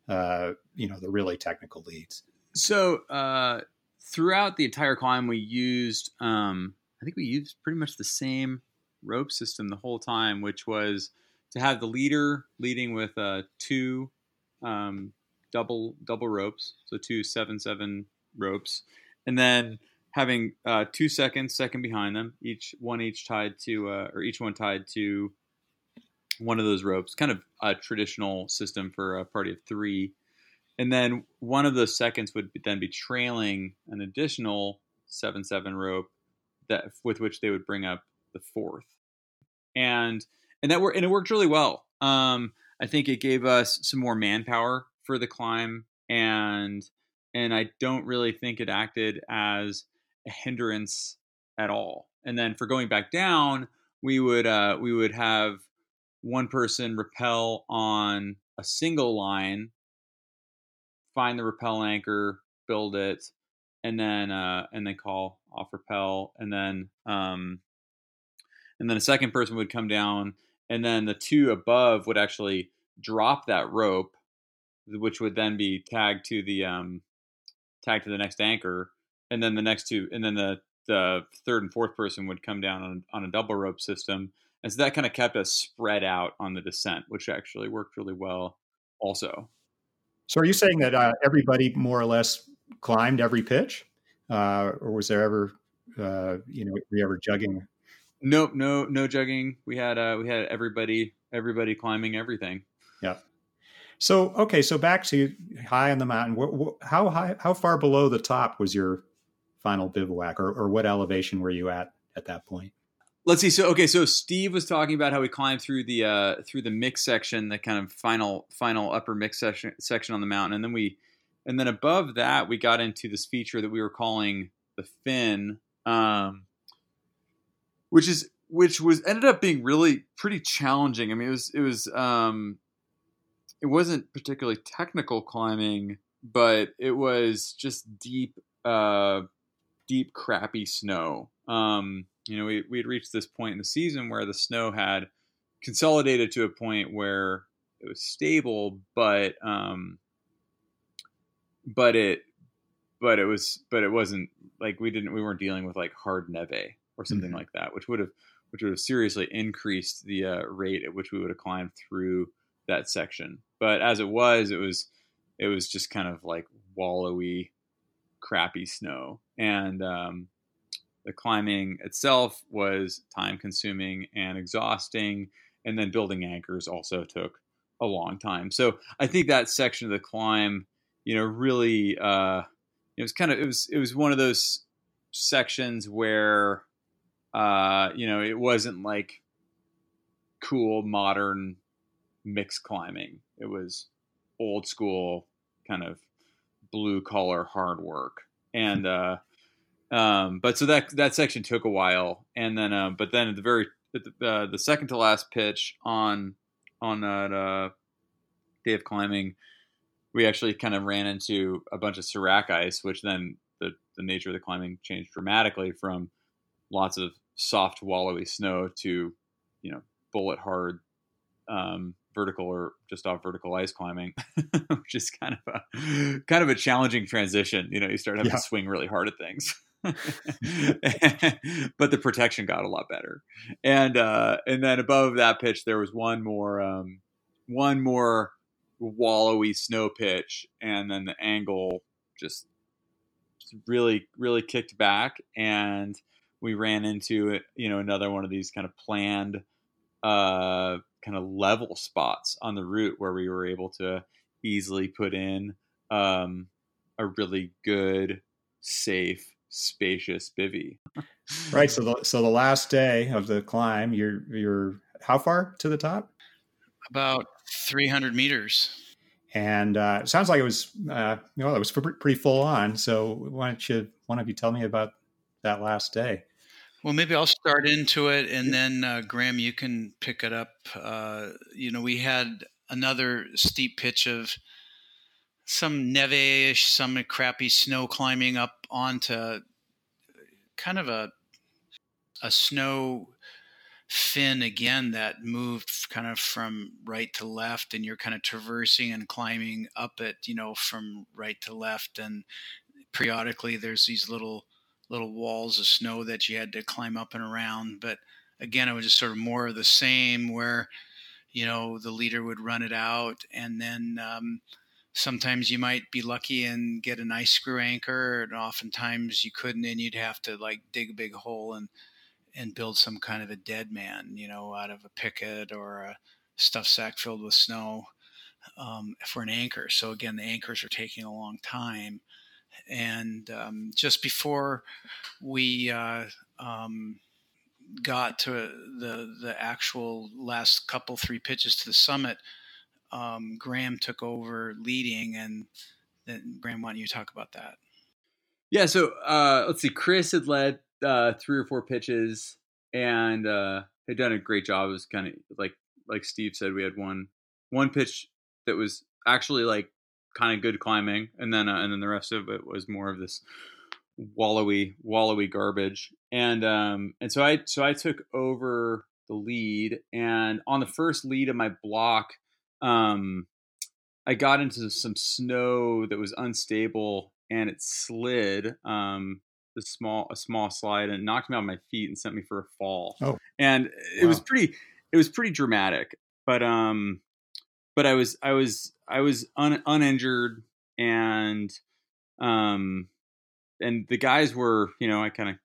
uh, you know the really technical leads. So uh, throughout the entire climb, we used um, I think we used pretty much the same rope system the whole time, which was to have the leader leading with uh, two um, double double ropes, so two seven seven ropes, and then having uh, two seconds second behind them, each one each tied to uh, or each one tied to one of those ropes, kind of a traditional system for a party of three. And then one of those seconds would then be trailing an additional seven seven rope that with which they would bring up the fourth. And and that worked and it worked really well. Um, I think it gave us some more manpower for the climb and and I don't really think it acted as a hindrance at all. And then for going back down, we would uh, we would have one person rappel on a single line, find the rappel anchor, build it, and then uh, and then call off rappel, and then um, and then a second person would come down, and then the two above would actually drop that rope, which would then be tagged to the um, tagged to the next anchor, and then the next two, and then the the third and fourth person would come down on, on a double rope system and so that kind of kept us spread out on the descent, which actually worked really well also. So are you saying that uh, everybody more or less climbed every pitch? Uh, or was there ever, uh, you know, were you ever jugging? Nope, no, no jugging. We had, uh, we had everybody, everybody climbing everything. Yeah. So, okay. So back to high on the mountain, what, what, how high, how far below the top was your final bivouac or, or what elevation were you at at that point? Let's see. So okay, so Steve was talking about how we climbed through the uh, through the mix section, the kind of final final upper mix section section on the mountain, and then we and then above that we got into this feature that we were calling the fin, um, which is which was ended up being really pretty challenging. I mean, it was it was um, it wasn't particularly technical climbing, but it was just deep uh, deep crappy snow. Um, you know, we we had reached this point in the season where the snow had consolidated to a point where it was stable, but um, but it but it was but it wasn't like we didn't we weren't dealing with like hard neve or something mm-hmm. like that, which would have which would have seriously increased the uh, rate at which we would have climbed through that section. But as it was, it was it was just kind of like wallowy, crappy snow, and um, the climbing itself was time consuming and exhausting. And then building anchors also took a long time. So I think that section of the climb, you know, really, uh, it was kind of it was it was one of those sections where uh, you know it wasn't like cool modern mixed climbing. It was old school kind of blue collar hard work and uh um but so that that section took a while and then uh but then at the very the, uh, the second to last pitch on on that uh day of climbing we actually kind of ran into a bunch of serac ice which then the the nature of the climbing changed dramatically from lots of soft wallowy snow to you know bullet hard um vertical or just off vertical ice climbing, which is kind of a kind of a challenging transition. You know, you start having yeah. to swing really hard at things. but the protection got a lot better, and uh, and then above that pitch there was one more um, one more wallowy snow pitch, and then the angle just really really kicked back, and we ran into you know another one of these kind of planned uh, kind of level spots on the route where we were able to easily put in um, a really good, safe, spacious bivy. right. So the so the last day of the climb, you're you're how far to the top? About 300 meters. And uh, it sounds like it was, uh, you know, it was pretty full on. So why don't you, one of you tell me about that last day? Well, maybe I'll start into it, and then uh, Graham, you can pick it up. Uh, you know, we had another steep pitch of some neve-ish, some crappy snow climbing up onto kind of a a snow fin again that moved kind of from right to left and you're kind of traversing and climbing up it you know from right to left and periodically there's these little little walls of snow that you had to climb up and around. But again, it was just sort of more of the same where, you know, the leader would run it out and then um, sometimes you might be lucky and get an ice screw anchor and oftentimes you couldn't and you'd have to like dig a big hole and and build some kind of a dead man, you know, out of a picket or a stuff sack filled with snow um, for an anchor. So again, the anchors are taking a long time and um, just before we uh, um, got to the the actual last couple three pitches to the summit, um, Graham took over leading, and then Graham, why don't you talk about that? Yeah, so uh, let's see. Chris had led uh, three or four pitches and uh, had done a great job. It was kind of like like Steve said, we had one one pitch that was actually like kind of good climbing, and then uh, and then the rest of it was more of this wallowy wallowy garbage. And um and so I so I took over the lead, and on the first lead of my block, um, I got into some snow that was unstable, and it slid. Um, a small a small slide and knocked me on my feet and sent me for a fall. Oh, and it wow. was pretty it was pretty dramatic. But um, but I was I was I was un, uninjured and um and the guys were you know I kind of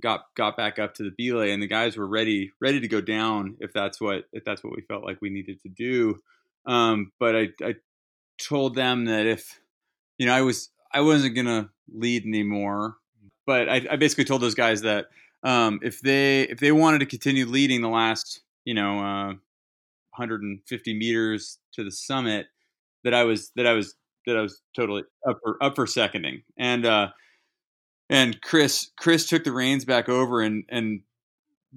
got got back up to the belay and the guys were ready ready to go down if that's what if that's what we felt like we needed to do um but I I told them that if you know I was I wasn't gonna lead anymore but I, I basically told those guys that um if they if they wanted to continue leading the last you know uh 150 meters to the summit that I was that I was that I was totally up for up for seconding. And uh and Chris Chris took the reins back over and and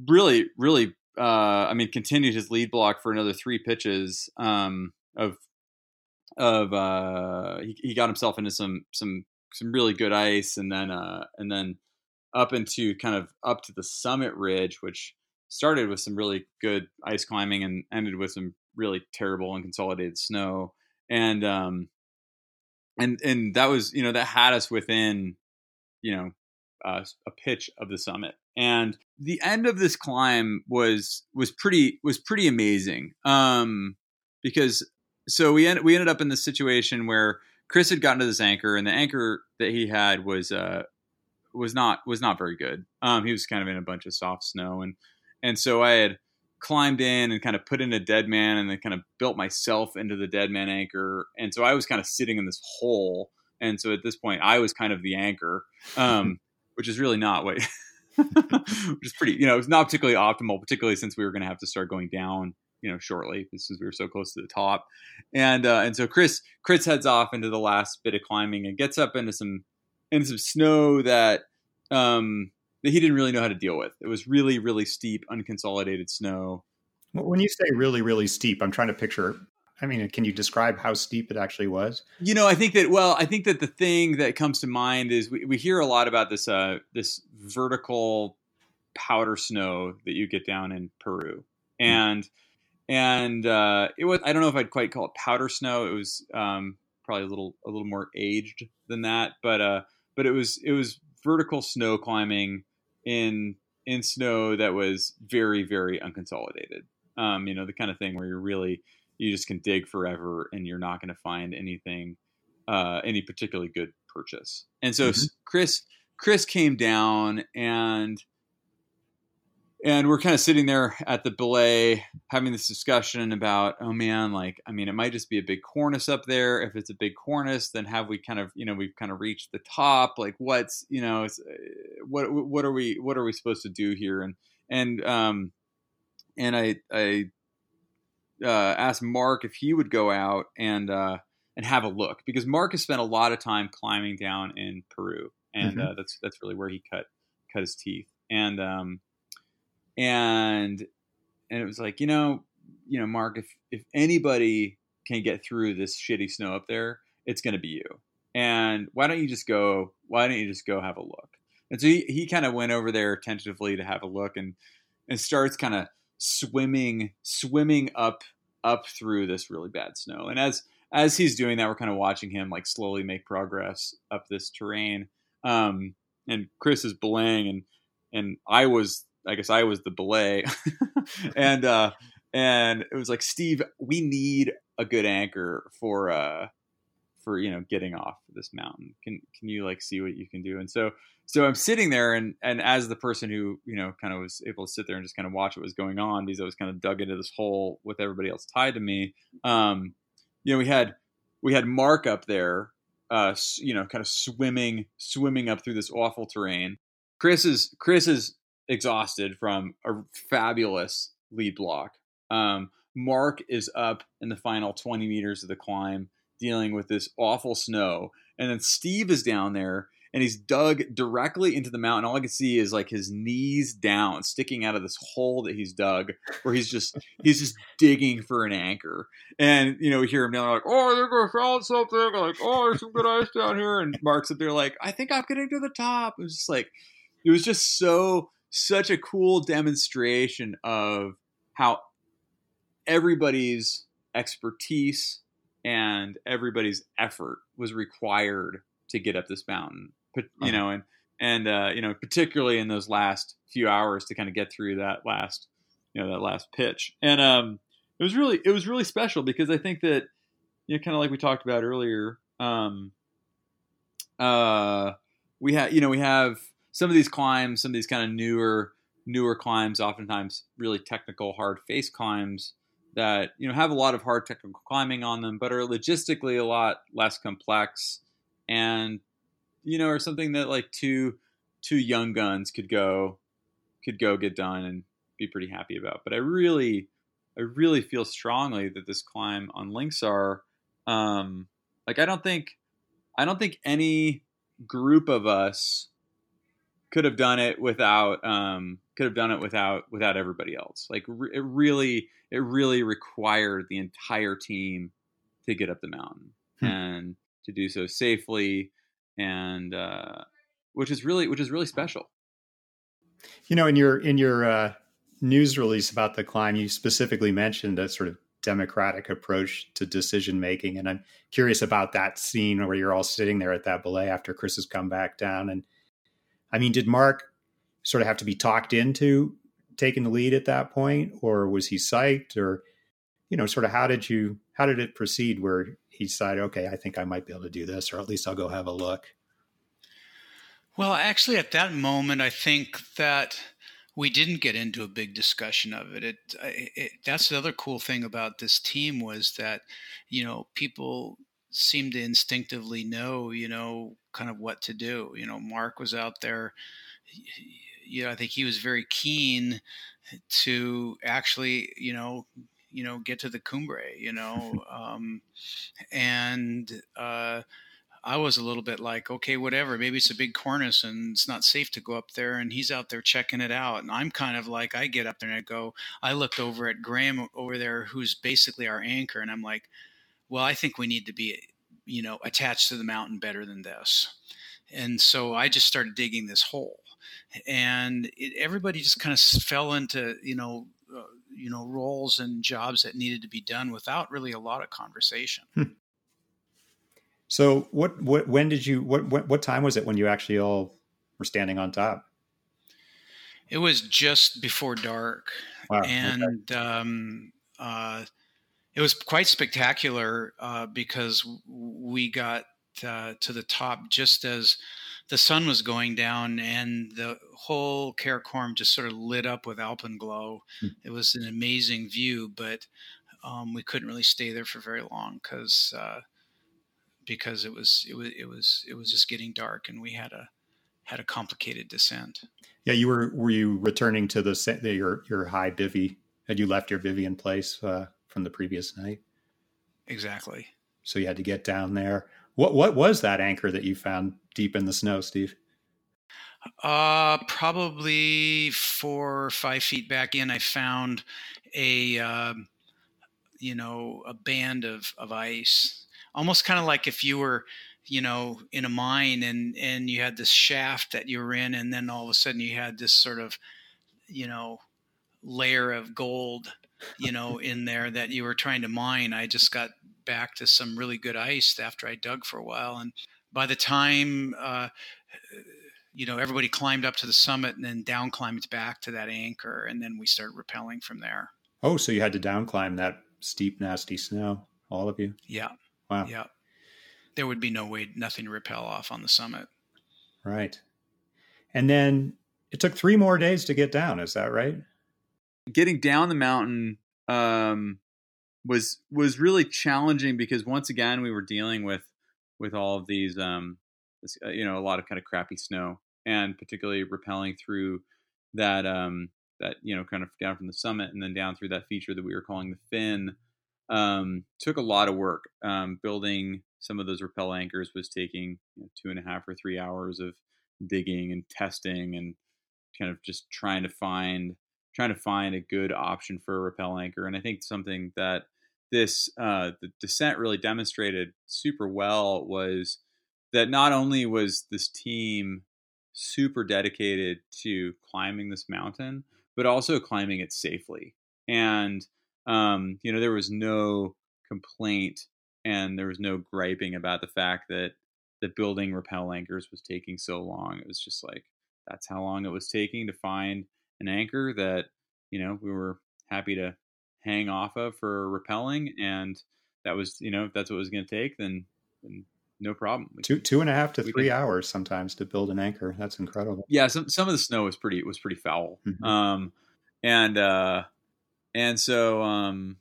really really uh I mean continued his lead block for another three pitches um of of uh he, he got himself into some some some really good ice and then uh and then up into kind of up to the summit ridge which started with some really good ice climbing and ended with some really terrible and consolidated snow. And um, and and that was you know that had us within you know uh, a pitch of the summit. And the end of this climb was was pretty was pretty amazing um, because so we ended we ended up in this situation where Chris had gotten to this anchor, and the anchor that he had was uh, was not was not very good. Um, he was kind of in a bunch of soft snow, and and so I had climbed in and kind of put in a dead man and then kind of built myself into the dead man anchor. And so I was kind of sitting in this hole and so at this point, I was kind of the anchor, um, which is really not what. which is pretty, you know, it's not particularly optimal, particularly since we were going to have to start going down you know shortly since we were so close to the top. And uh, and so chris chris heads off into the last bit of climbing and gets up into some into some snow that um that he didn't really know how to deal with. It was really really steep unconsolidated snow. When you say really really steep i'm trying to picture i mean can you describe how steep it actually was you know i think that well i think that the thing that comes to mind is we, we hear a lot about this uh this vertical powder snow that you get down in peru hmm. and mm-hmm and uh, it was I don't know if I'd quite call it powder snow. It was um, probably a little a little more aged than that, but uh, but it was it was vertical snow climbing in in snow that was very very unconsolidated. Um, you know the kind of thing where you're really you just can dig forever and you're not going to find anything uh, any particularly good purchase. And so mm-hmm. Chris Chris came down and and we're kind of sitting there at the belay having this discussion about oh man like i mean it might just be a big cornice up there if it's a big cornice then have we kind of you know we've kind of reached the top like what's you know uh, what what are we what are we supposed to do here and and um and i i uh, asked mark if he would go out and uh and have a look because mark has spent a lot of time climbing down in peru and mm-hmm. uh, that's that's really where he cut cut his teeth. And um and and it was like you know you know mark if if anybody can get through this shitty snow up there it's going to be you. And why don't you just go why don't you just go have a look? And so he, he kind of went over there tentatively to have a look and and starts kind of swimming swimming up up through this really bad snow. And as as he's doing that we're kind of watching him like slowly make progress up this terrain. Um and chris is belaying and and i was I guess I was the belay, and uh, and it was like Steve, we need a good anchor for uh, for you know getting off this mountain. Can can you like see what you can do? And so so I'm sitting there, and and as the person who you know kind of was able to sit there and just kind of watch what was going on because I was kind of dug into this hole with everybody else tied to me. Um, you know, we had we had Mark up there, uh, you know, kind of swimming swimming up through this awful terrain. Chris is Chris is exhausted from a fabulous lead block. Um, Mark is up in the final 20 meters of the climb dealing with this awful snow. And then Steve is down there and he's dug directly into the mountain. All I can see is like his knees down, sticking out of this hole that he's dug, where he's just he's just digging for an anchor. And you know, we hear him down like, "Oh, they're gonna found something." Like, "Oh, there's some good ice down here." And Mark's up there like, "I think I'm getting to the top." It was just like, it was just so such a cool demonstration of how everybody's expertise and everybody's effort was required to get up this mountain you uh-huh. know and and uh, you know particularly in those last few hours to kind of get through that last you know that last pitch and um it was really it was really special because i think that you know kind of like we talked about earlier um uh we have you know we have some of these climbs, some of these kind of newer newer climbs, oftentimes really technical, hard face climbs that you know have a lot of hard technical climbing on them, but are logistically a lot less complex, and you know are something that like two two young guns could go could go get done and be pretty happy about. But I really I really feel strongly that this climb on Link Sar, um, like I don't think I don't think any group of us could have done it without um, could have done it without without everybody else. Like re- it really it really required the entire team to get up the mountain hmm. and to do so safely and uh, which is really which is really special. You know, in your in your uh, news release about the climb, you specifically mentioned a sort of democratic approach to decision making, and I'm curious about that scene where you're all sitting there at that belay after Chris has come back down and I mean, did Mark sort of have to be talked into taking the lead at that point, or was he psyched, or you know, sort of how did you how did it proceed where he decided, okay, I think I might be able to do this, or at least I'll go have a look. Well, actually, at that moment, I think that we didn't get into a big discussion of it. It, it. That's the other cool thing about this team was that, you know, people seemed to instinctively know, you know, kind of what to do. You know, Mark was out there. You know, I think he was very keen to actually, you know, you know, get to the Cumbre. You know, um, and uh, I was a little bit like, okay, whatever. Maybe it's a big cornice and it's not safe to go up there. And he's out there checking it out. And I'm kind of like, I get up there and I go, I looked over at Graham over there, who's basically our anchor. And I'm like, well, I think we need to be, you know, attached to the mountain better than this. And so I just started digging this hole. And it, everybody just kind of fell into, you know, uh, you know, roles and jobs that needed to be done without really a lot of conversation. Hmm. So what what when did you what, what what time was it when you actually all were standing on top? It was just before dark, wow, and okay. um, uh, it was quite spectacular uh, because we got uh, to the top just as the sun was going down, and the whole Karakoram just sort of lit up with alpenglow. Hmm. It was an amazing view, but um, we couldn't really stay there for very long because uh, because it was it was it was it was just getting dark and we had a had a complicated descent. Yeah, you were were you returning to the, the your your high bivy? Had you left your bivy in place uh, from the previous night? Exactly. So you had to get down there. What what was that anchor that you found deep in the snow, Steve? Uh, probably four or five feet back in, I found a um, you know a band of of ice almost kind of like if you were you know in a mine and and you had this shaft that you were in and then all of a sudden you had this sort of you know layer of gold you know in there that you were trying to mine i just got back to some really good ice after i dug for a while and by the time uh, you know everybody climbed up to the summit and then down climbed back to that anchor and then we started rappelling from there oh so you had to down climb that steep nasty snow all of you yeah Wow. Yeah. There would be no way, nothing to repel off on the summit. Right. And then it took three more days to get down. Is that right? Getting down the mountain um, was was really challenging because once again we were dealing with with all of these um, this, uh, you know a lot of kind of crappy snow and particularly rappelling through that um, that you know kind of down from the summit and then down through that feature that we were calling the fin um, took a lot of work. Um, building some of those rappel anchors was taking you know, two and a half or three hours of digging and testing and kind of just trying to find trying to find a good option for a rappel anchor. And I think something that this uh, the descent really demonstrated super well was that not only was this team super dedicated to climbing this mountain, but also climbing it safely. And um, you know, there was no complaint and there was no griping about the fact that the building rappel anchors was taking so long. It was just like that's how long it was taking to find an anchor that you know we were happy to hang off of for rappelling, and that was you know if that's what it was going to take, then, then no problem. We two two and a half to three hours sometimes to build an anchor. That's incredible. Yeah, some some of the snow was pretty was pretty foul. Mm-hmm. Um, and uh, and so um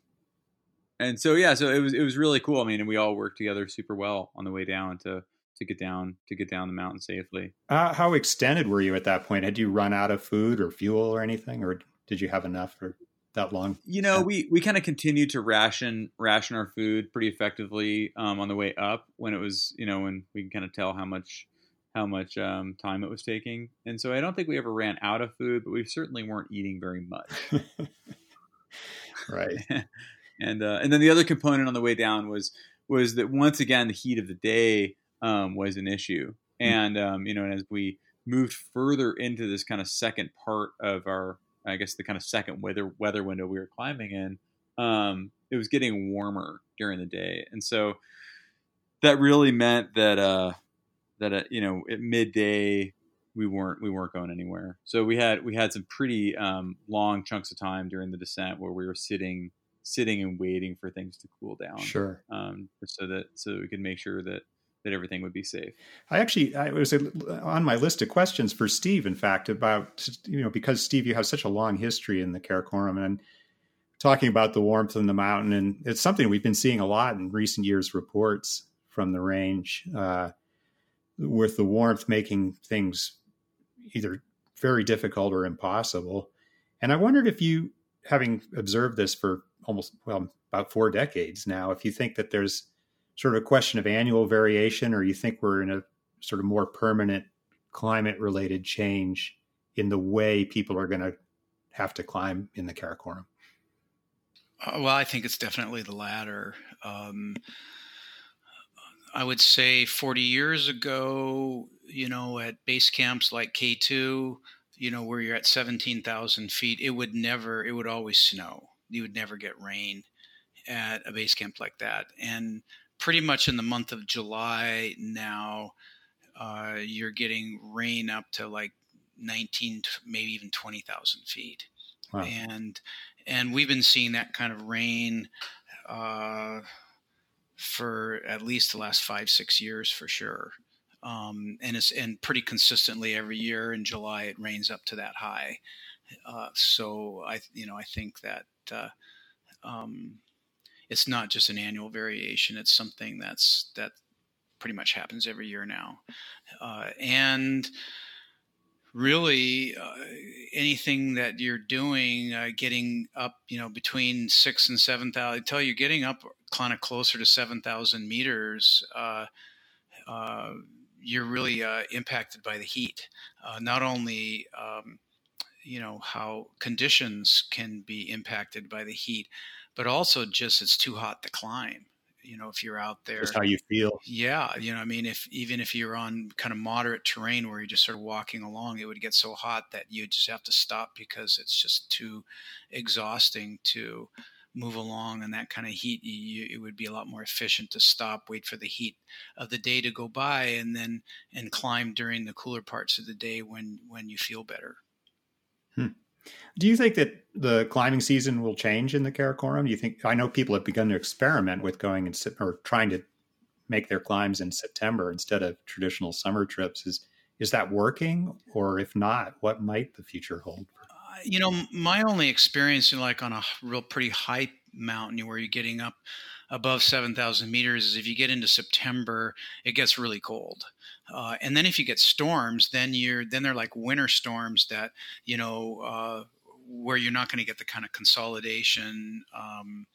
and so yeah so it was it was really cool i mean and we all worked together super well on the way down to to get down to get down the mountain safely uh, how extended were you at that point had you run out of food or fuel or anything or did you have enough for that long. You know we we kind of continued to ration ration our food pretty effectively um, on the way up when it was you know when we can kind of tell how much how much um, time it was taking. And so i don't think we ever ran out of food but we certainly weren't eating very much. Right. and uh, and then the other component on the way down was was that once again the heat of the day um, was an issue, hmm. and um, you know, and as we moved further into this kind of second part of our, I guess the kind of second weather weather window we were climbing in, um, it was getting warmer during the day, and so that really meant that uh, that uh, you know at midday we weren't we weren't going anywhere. So we had we had some pretty um, long chunks of time during the descent where we were sitting sitting and waiting for things to cool down. Sure. Um, so that so that we could make sure that that everything would be safe. I actually I was on my list of questions for Steve. In fact, about you know because Steve, you have such a long history in the Karakoram and talking about the warmth in the mountain, and it's something we've been seeing a lot in recent years reports from the range, uh, with the warmth making things either very difficult or impossible. And I wondered if you, having observed this for almost well about four decades now, if you think that there's sort of a question of annual variation, or you think we're in a sort of more permanent climate related change in the way people are going to have to climb in the Karakoram? Uh, well, I think it's definitely the latter. Um, I would say 40 years ago, you know, at base camps like K2, you know, where you're at 17,000 feet, it would never, it would always snow. You would never get rain at a base camp like that. And pretty much in the month of July now, uh, you're getting rain up to like 19, maybe even 20,000 feet. Wow. And and we've been seeing that kind of rain uh, for at least the last five six years for sure. Um, and it's and pretty consistently every year in July it rains up to that high. Uh, so I you know I think that uh, um, it's not just an annual variation; it's something that's that pretty much happens every year now, uh, and really uh, anything that you're doing, uh, getting up, you know, between six and seven thousand, until you're getting up kind of closer to seven thousand meters, uh, uh you're really uh, impacted by the heat. Not only um, you know how conditions can be impacted by the heat, but also just it's too hot to climb you know if you're out there. just how you feel. Yeah you know i mean if even if you're on kind of moderate terrain where you're just sort of walking along it would get so hot that you just have to stop because it's just too exhausting to move along in that kind of heat you, it would be a lot more efficient to stop wait for the heat of the day to go by and then and climb during the cooler parts of the day when when you feel better. Hmm. Do you think that the climbing season will change in the Karakoram? Do you think I know people have begun to experiment with going and or trying to make their climbs in September instead of traditional summer trips. Is is that working, or if not, what might the future hold? Uh, you know, my only experience, you know, like on a real pretty high mountain where you're getting up above 7,000 meters, is if you get into September, it gets really cold. Uh, and then if you get storms, then you're then they're like winter storms that you know uh, where you're not going to get the kind of consolidation, um,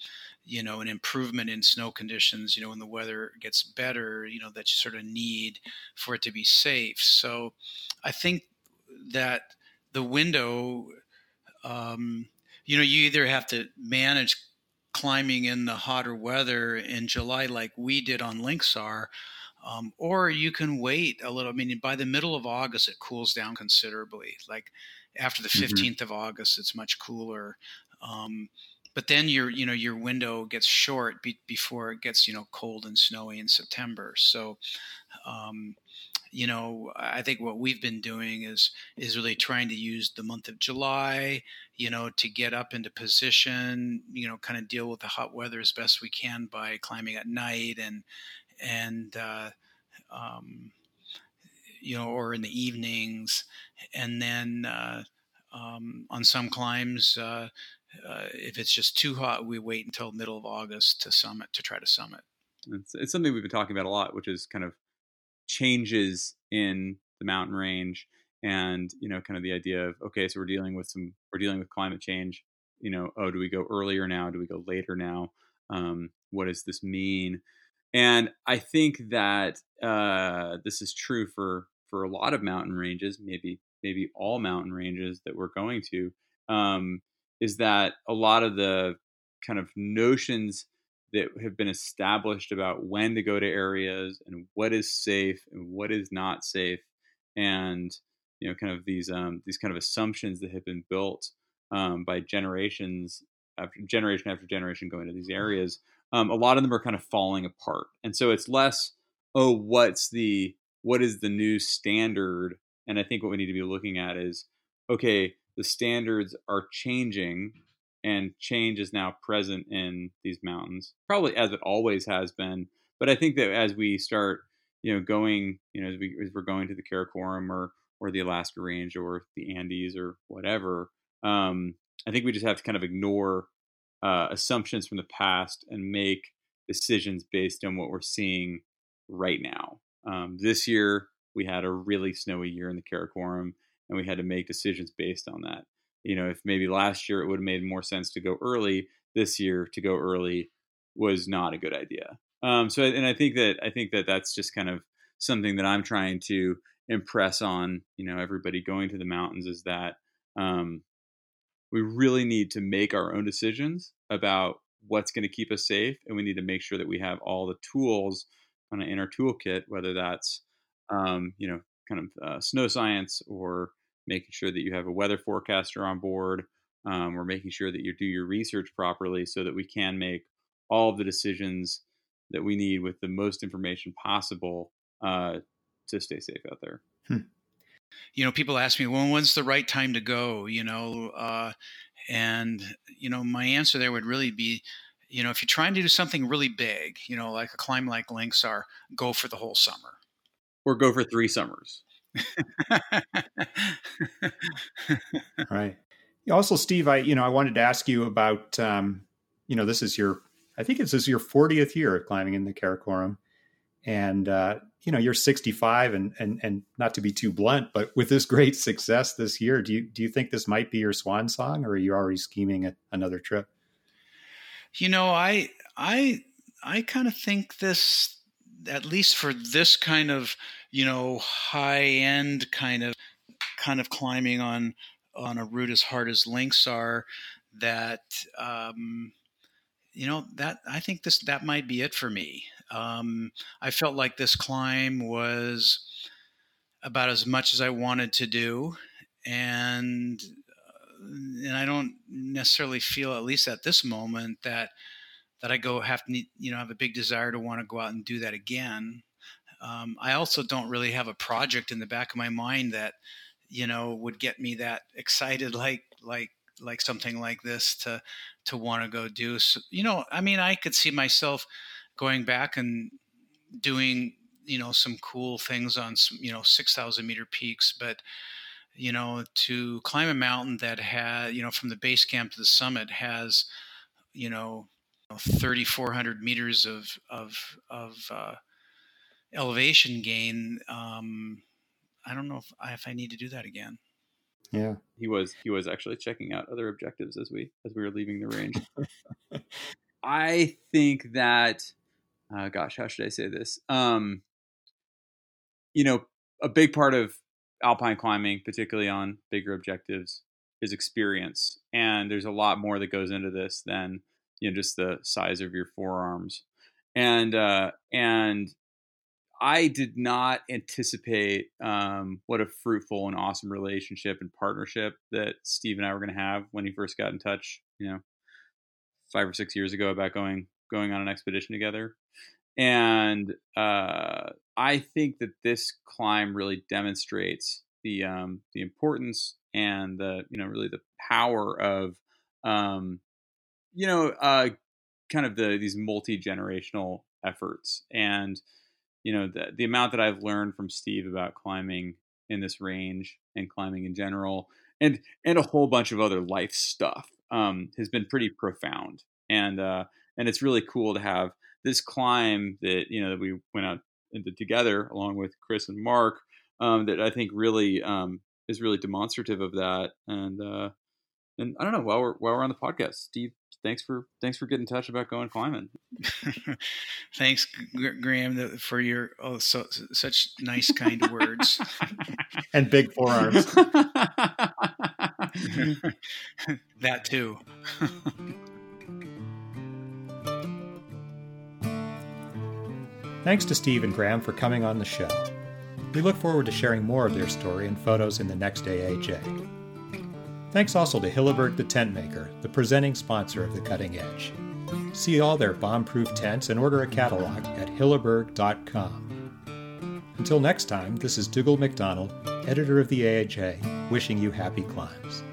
you know, an improvement in snow conditions. You know, when the weather gets better, you know that you sort of need for it to be safe. So, I think that the window, um, you know, you either have to manage climbing in the hotter weather in July like we did on Link Sar um, or you can wait a little. I mean, by the middle of August, it cools down considerably. Like after the 15th mm-hmm. of August, it's much cooler. Um, but then your you know your window gets short be- before it gets you know cold and snowy in September. So, um, you know, I think what we've been doing is is really trying to use the month of July, you know, to get up into position, you know, kind of deal with the hot weather as best we can by climbing at night and and uh, um, you know, or in the evenings, and then uh, um, on some climbs, uh, uh, if it's just too hot, we wait until middle of August to summit to try to summit. It's, it's something we've been talking about a lot, which is kind of changes in the mountain range and you know kind of the idea of okay so we're dealing with some we're dealing with climate change you know oh do we go earlier now? Do we go later now? Um, what does this mean and I think that uh, this is true for for a lot of mountain ranges, maybe maybe all mountain ranges that we're going to. Um, is that a lot of the kind of notions that have been established about when to go to areas and what is safe and what is not safe, and you know, kind of these um, these kind of assumptions that have been built um, by generations after generation after generation going to these areas um, a lot of them are kind of falling apart. And so it's less, oh, what's the what is the new standard? And I think what we need to be looking at is, okay, the standards are changing, and change is now present in these mountains, probably as it always has been. But I think that as we start, you know, going, you know, as, we, as we're going to the Karakoram or or the Alaska Range or the Andes or whatever, um, I think we just have to kind of ignore uh, assumptions from the past and make decisions based on what we're seeing right now. Um, this year, we had a really snowy year in the Karakoram, and we had to make decisions based on that. You know, if maybe last year it would have made more sense to go early, this year to go early was not a good idea. Um, so, and I think that I think that that's just kind of something that I'm trying to impress on you know everybody going to the mountains is that um, we really need to make our own decisions about what's going to keep us safe, and we need to make sure that we have all the tools kind of in our toolkit, whether that's um, you know kind of uh, snow science or making sure that you have a weather forecaster on board um, or making sure that you do your research properly so that we can make all of the decisions that we need with the most information possible uh, to stay safe out there. Hmm. You know, people ask me, well, when's the right time to go? You know, uh, and, you know, my answer there would really be, you know, if you're trying to do something really big, you know, like a climb like Link Sar, go for the whole summer. Or go for three summers. right. Also, Steve, I you know I wanted to ask you about um, you know this is your I think this is your 40th year of climbing in the Karakoram, and uh, you know you're 65 and and and not to be too blunt, but with this great success this year, do you do you think this might be your swan song, or are you already scheming at another trip? You know, I I I kind of think this at least for this kind of you know high end kind of kind of climbing on on a route as hard as Link Sar that um, you know that I think this that might be it for me. Um, I felt like this climb was about as much as I wanted to do, and uh, and I don't necessarily feel, at least at this moment, that that I go have to you know have a big desire to want to go out and do that again. Um, I also don't really have a project in the back of my mind that you know would get me that excited like like like something like this to to want to go do so, you know i mean i could see myself going back and doing you know some cool things on some you know 6000 meter peaks but you know to climb a mountain that had you know from the base camp to the summit has you know 3400 meters of of of uh, elevation gain um, I don't know if I, if I need to do that again. Yeah, he was he was actually checking out other objectives as we as we were leaving the range. I think that, uh, gosh, how should I say this? Um, you know, a big part of alpine climbing, particularly on bigger objectives, is experience, and there's a lot more that goes into this than you know just the size of your forearms, and uh, and I did not anticipate um, what a fruitful and awesome relationship and partnership that Steve and I were going to have when he first got in touch. You know, five or six years ago about going going on an expedition together, and uh, I think that this climb really demonstrates the um, the importance and the you know really the power of um, you know uh, kind of the these multi generational efforts and you know the the amount that I've learned from Steve about climbing in this range and climbing in general, and and a whole bunch of other life stuff um, has been pretty profound. And uh, and it's really cool to have this climb that you know that we went out into together along with Chris and Mark um, that I think really um, is really demonstrative of that. And uh, and I don't know while we're while we're on the podcast, Steve, thanks for thanks for getting in touch about going climbing. thanks, Graham, for your oh so such nice kind words and big forearms. that too. Thanks to Steve and Graham for coming on the show. We look forward to sharing more of their story and photos in the next AAJ. Thanks also to Hilleberg the Tent Maker, the presenting sponsor of The Cutting Edge. See all their bomb proof tents and order a catalog at hilleberg.com. Until next time, this is Dougald MacDonald, editor of the AAJ, wishing you happy climbs.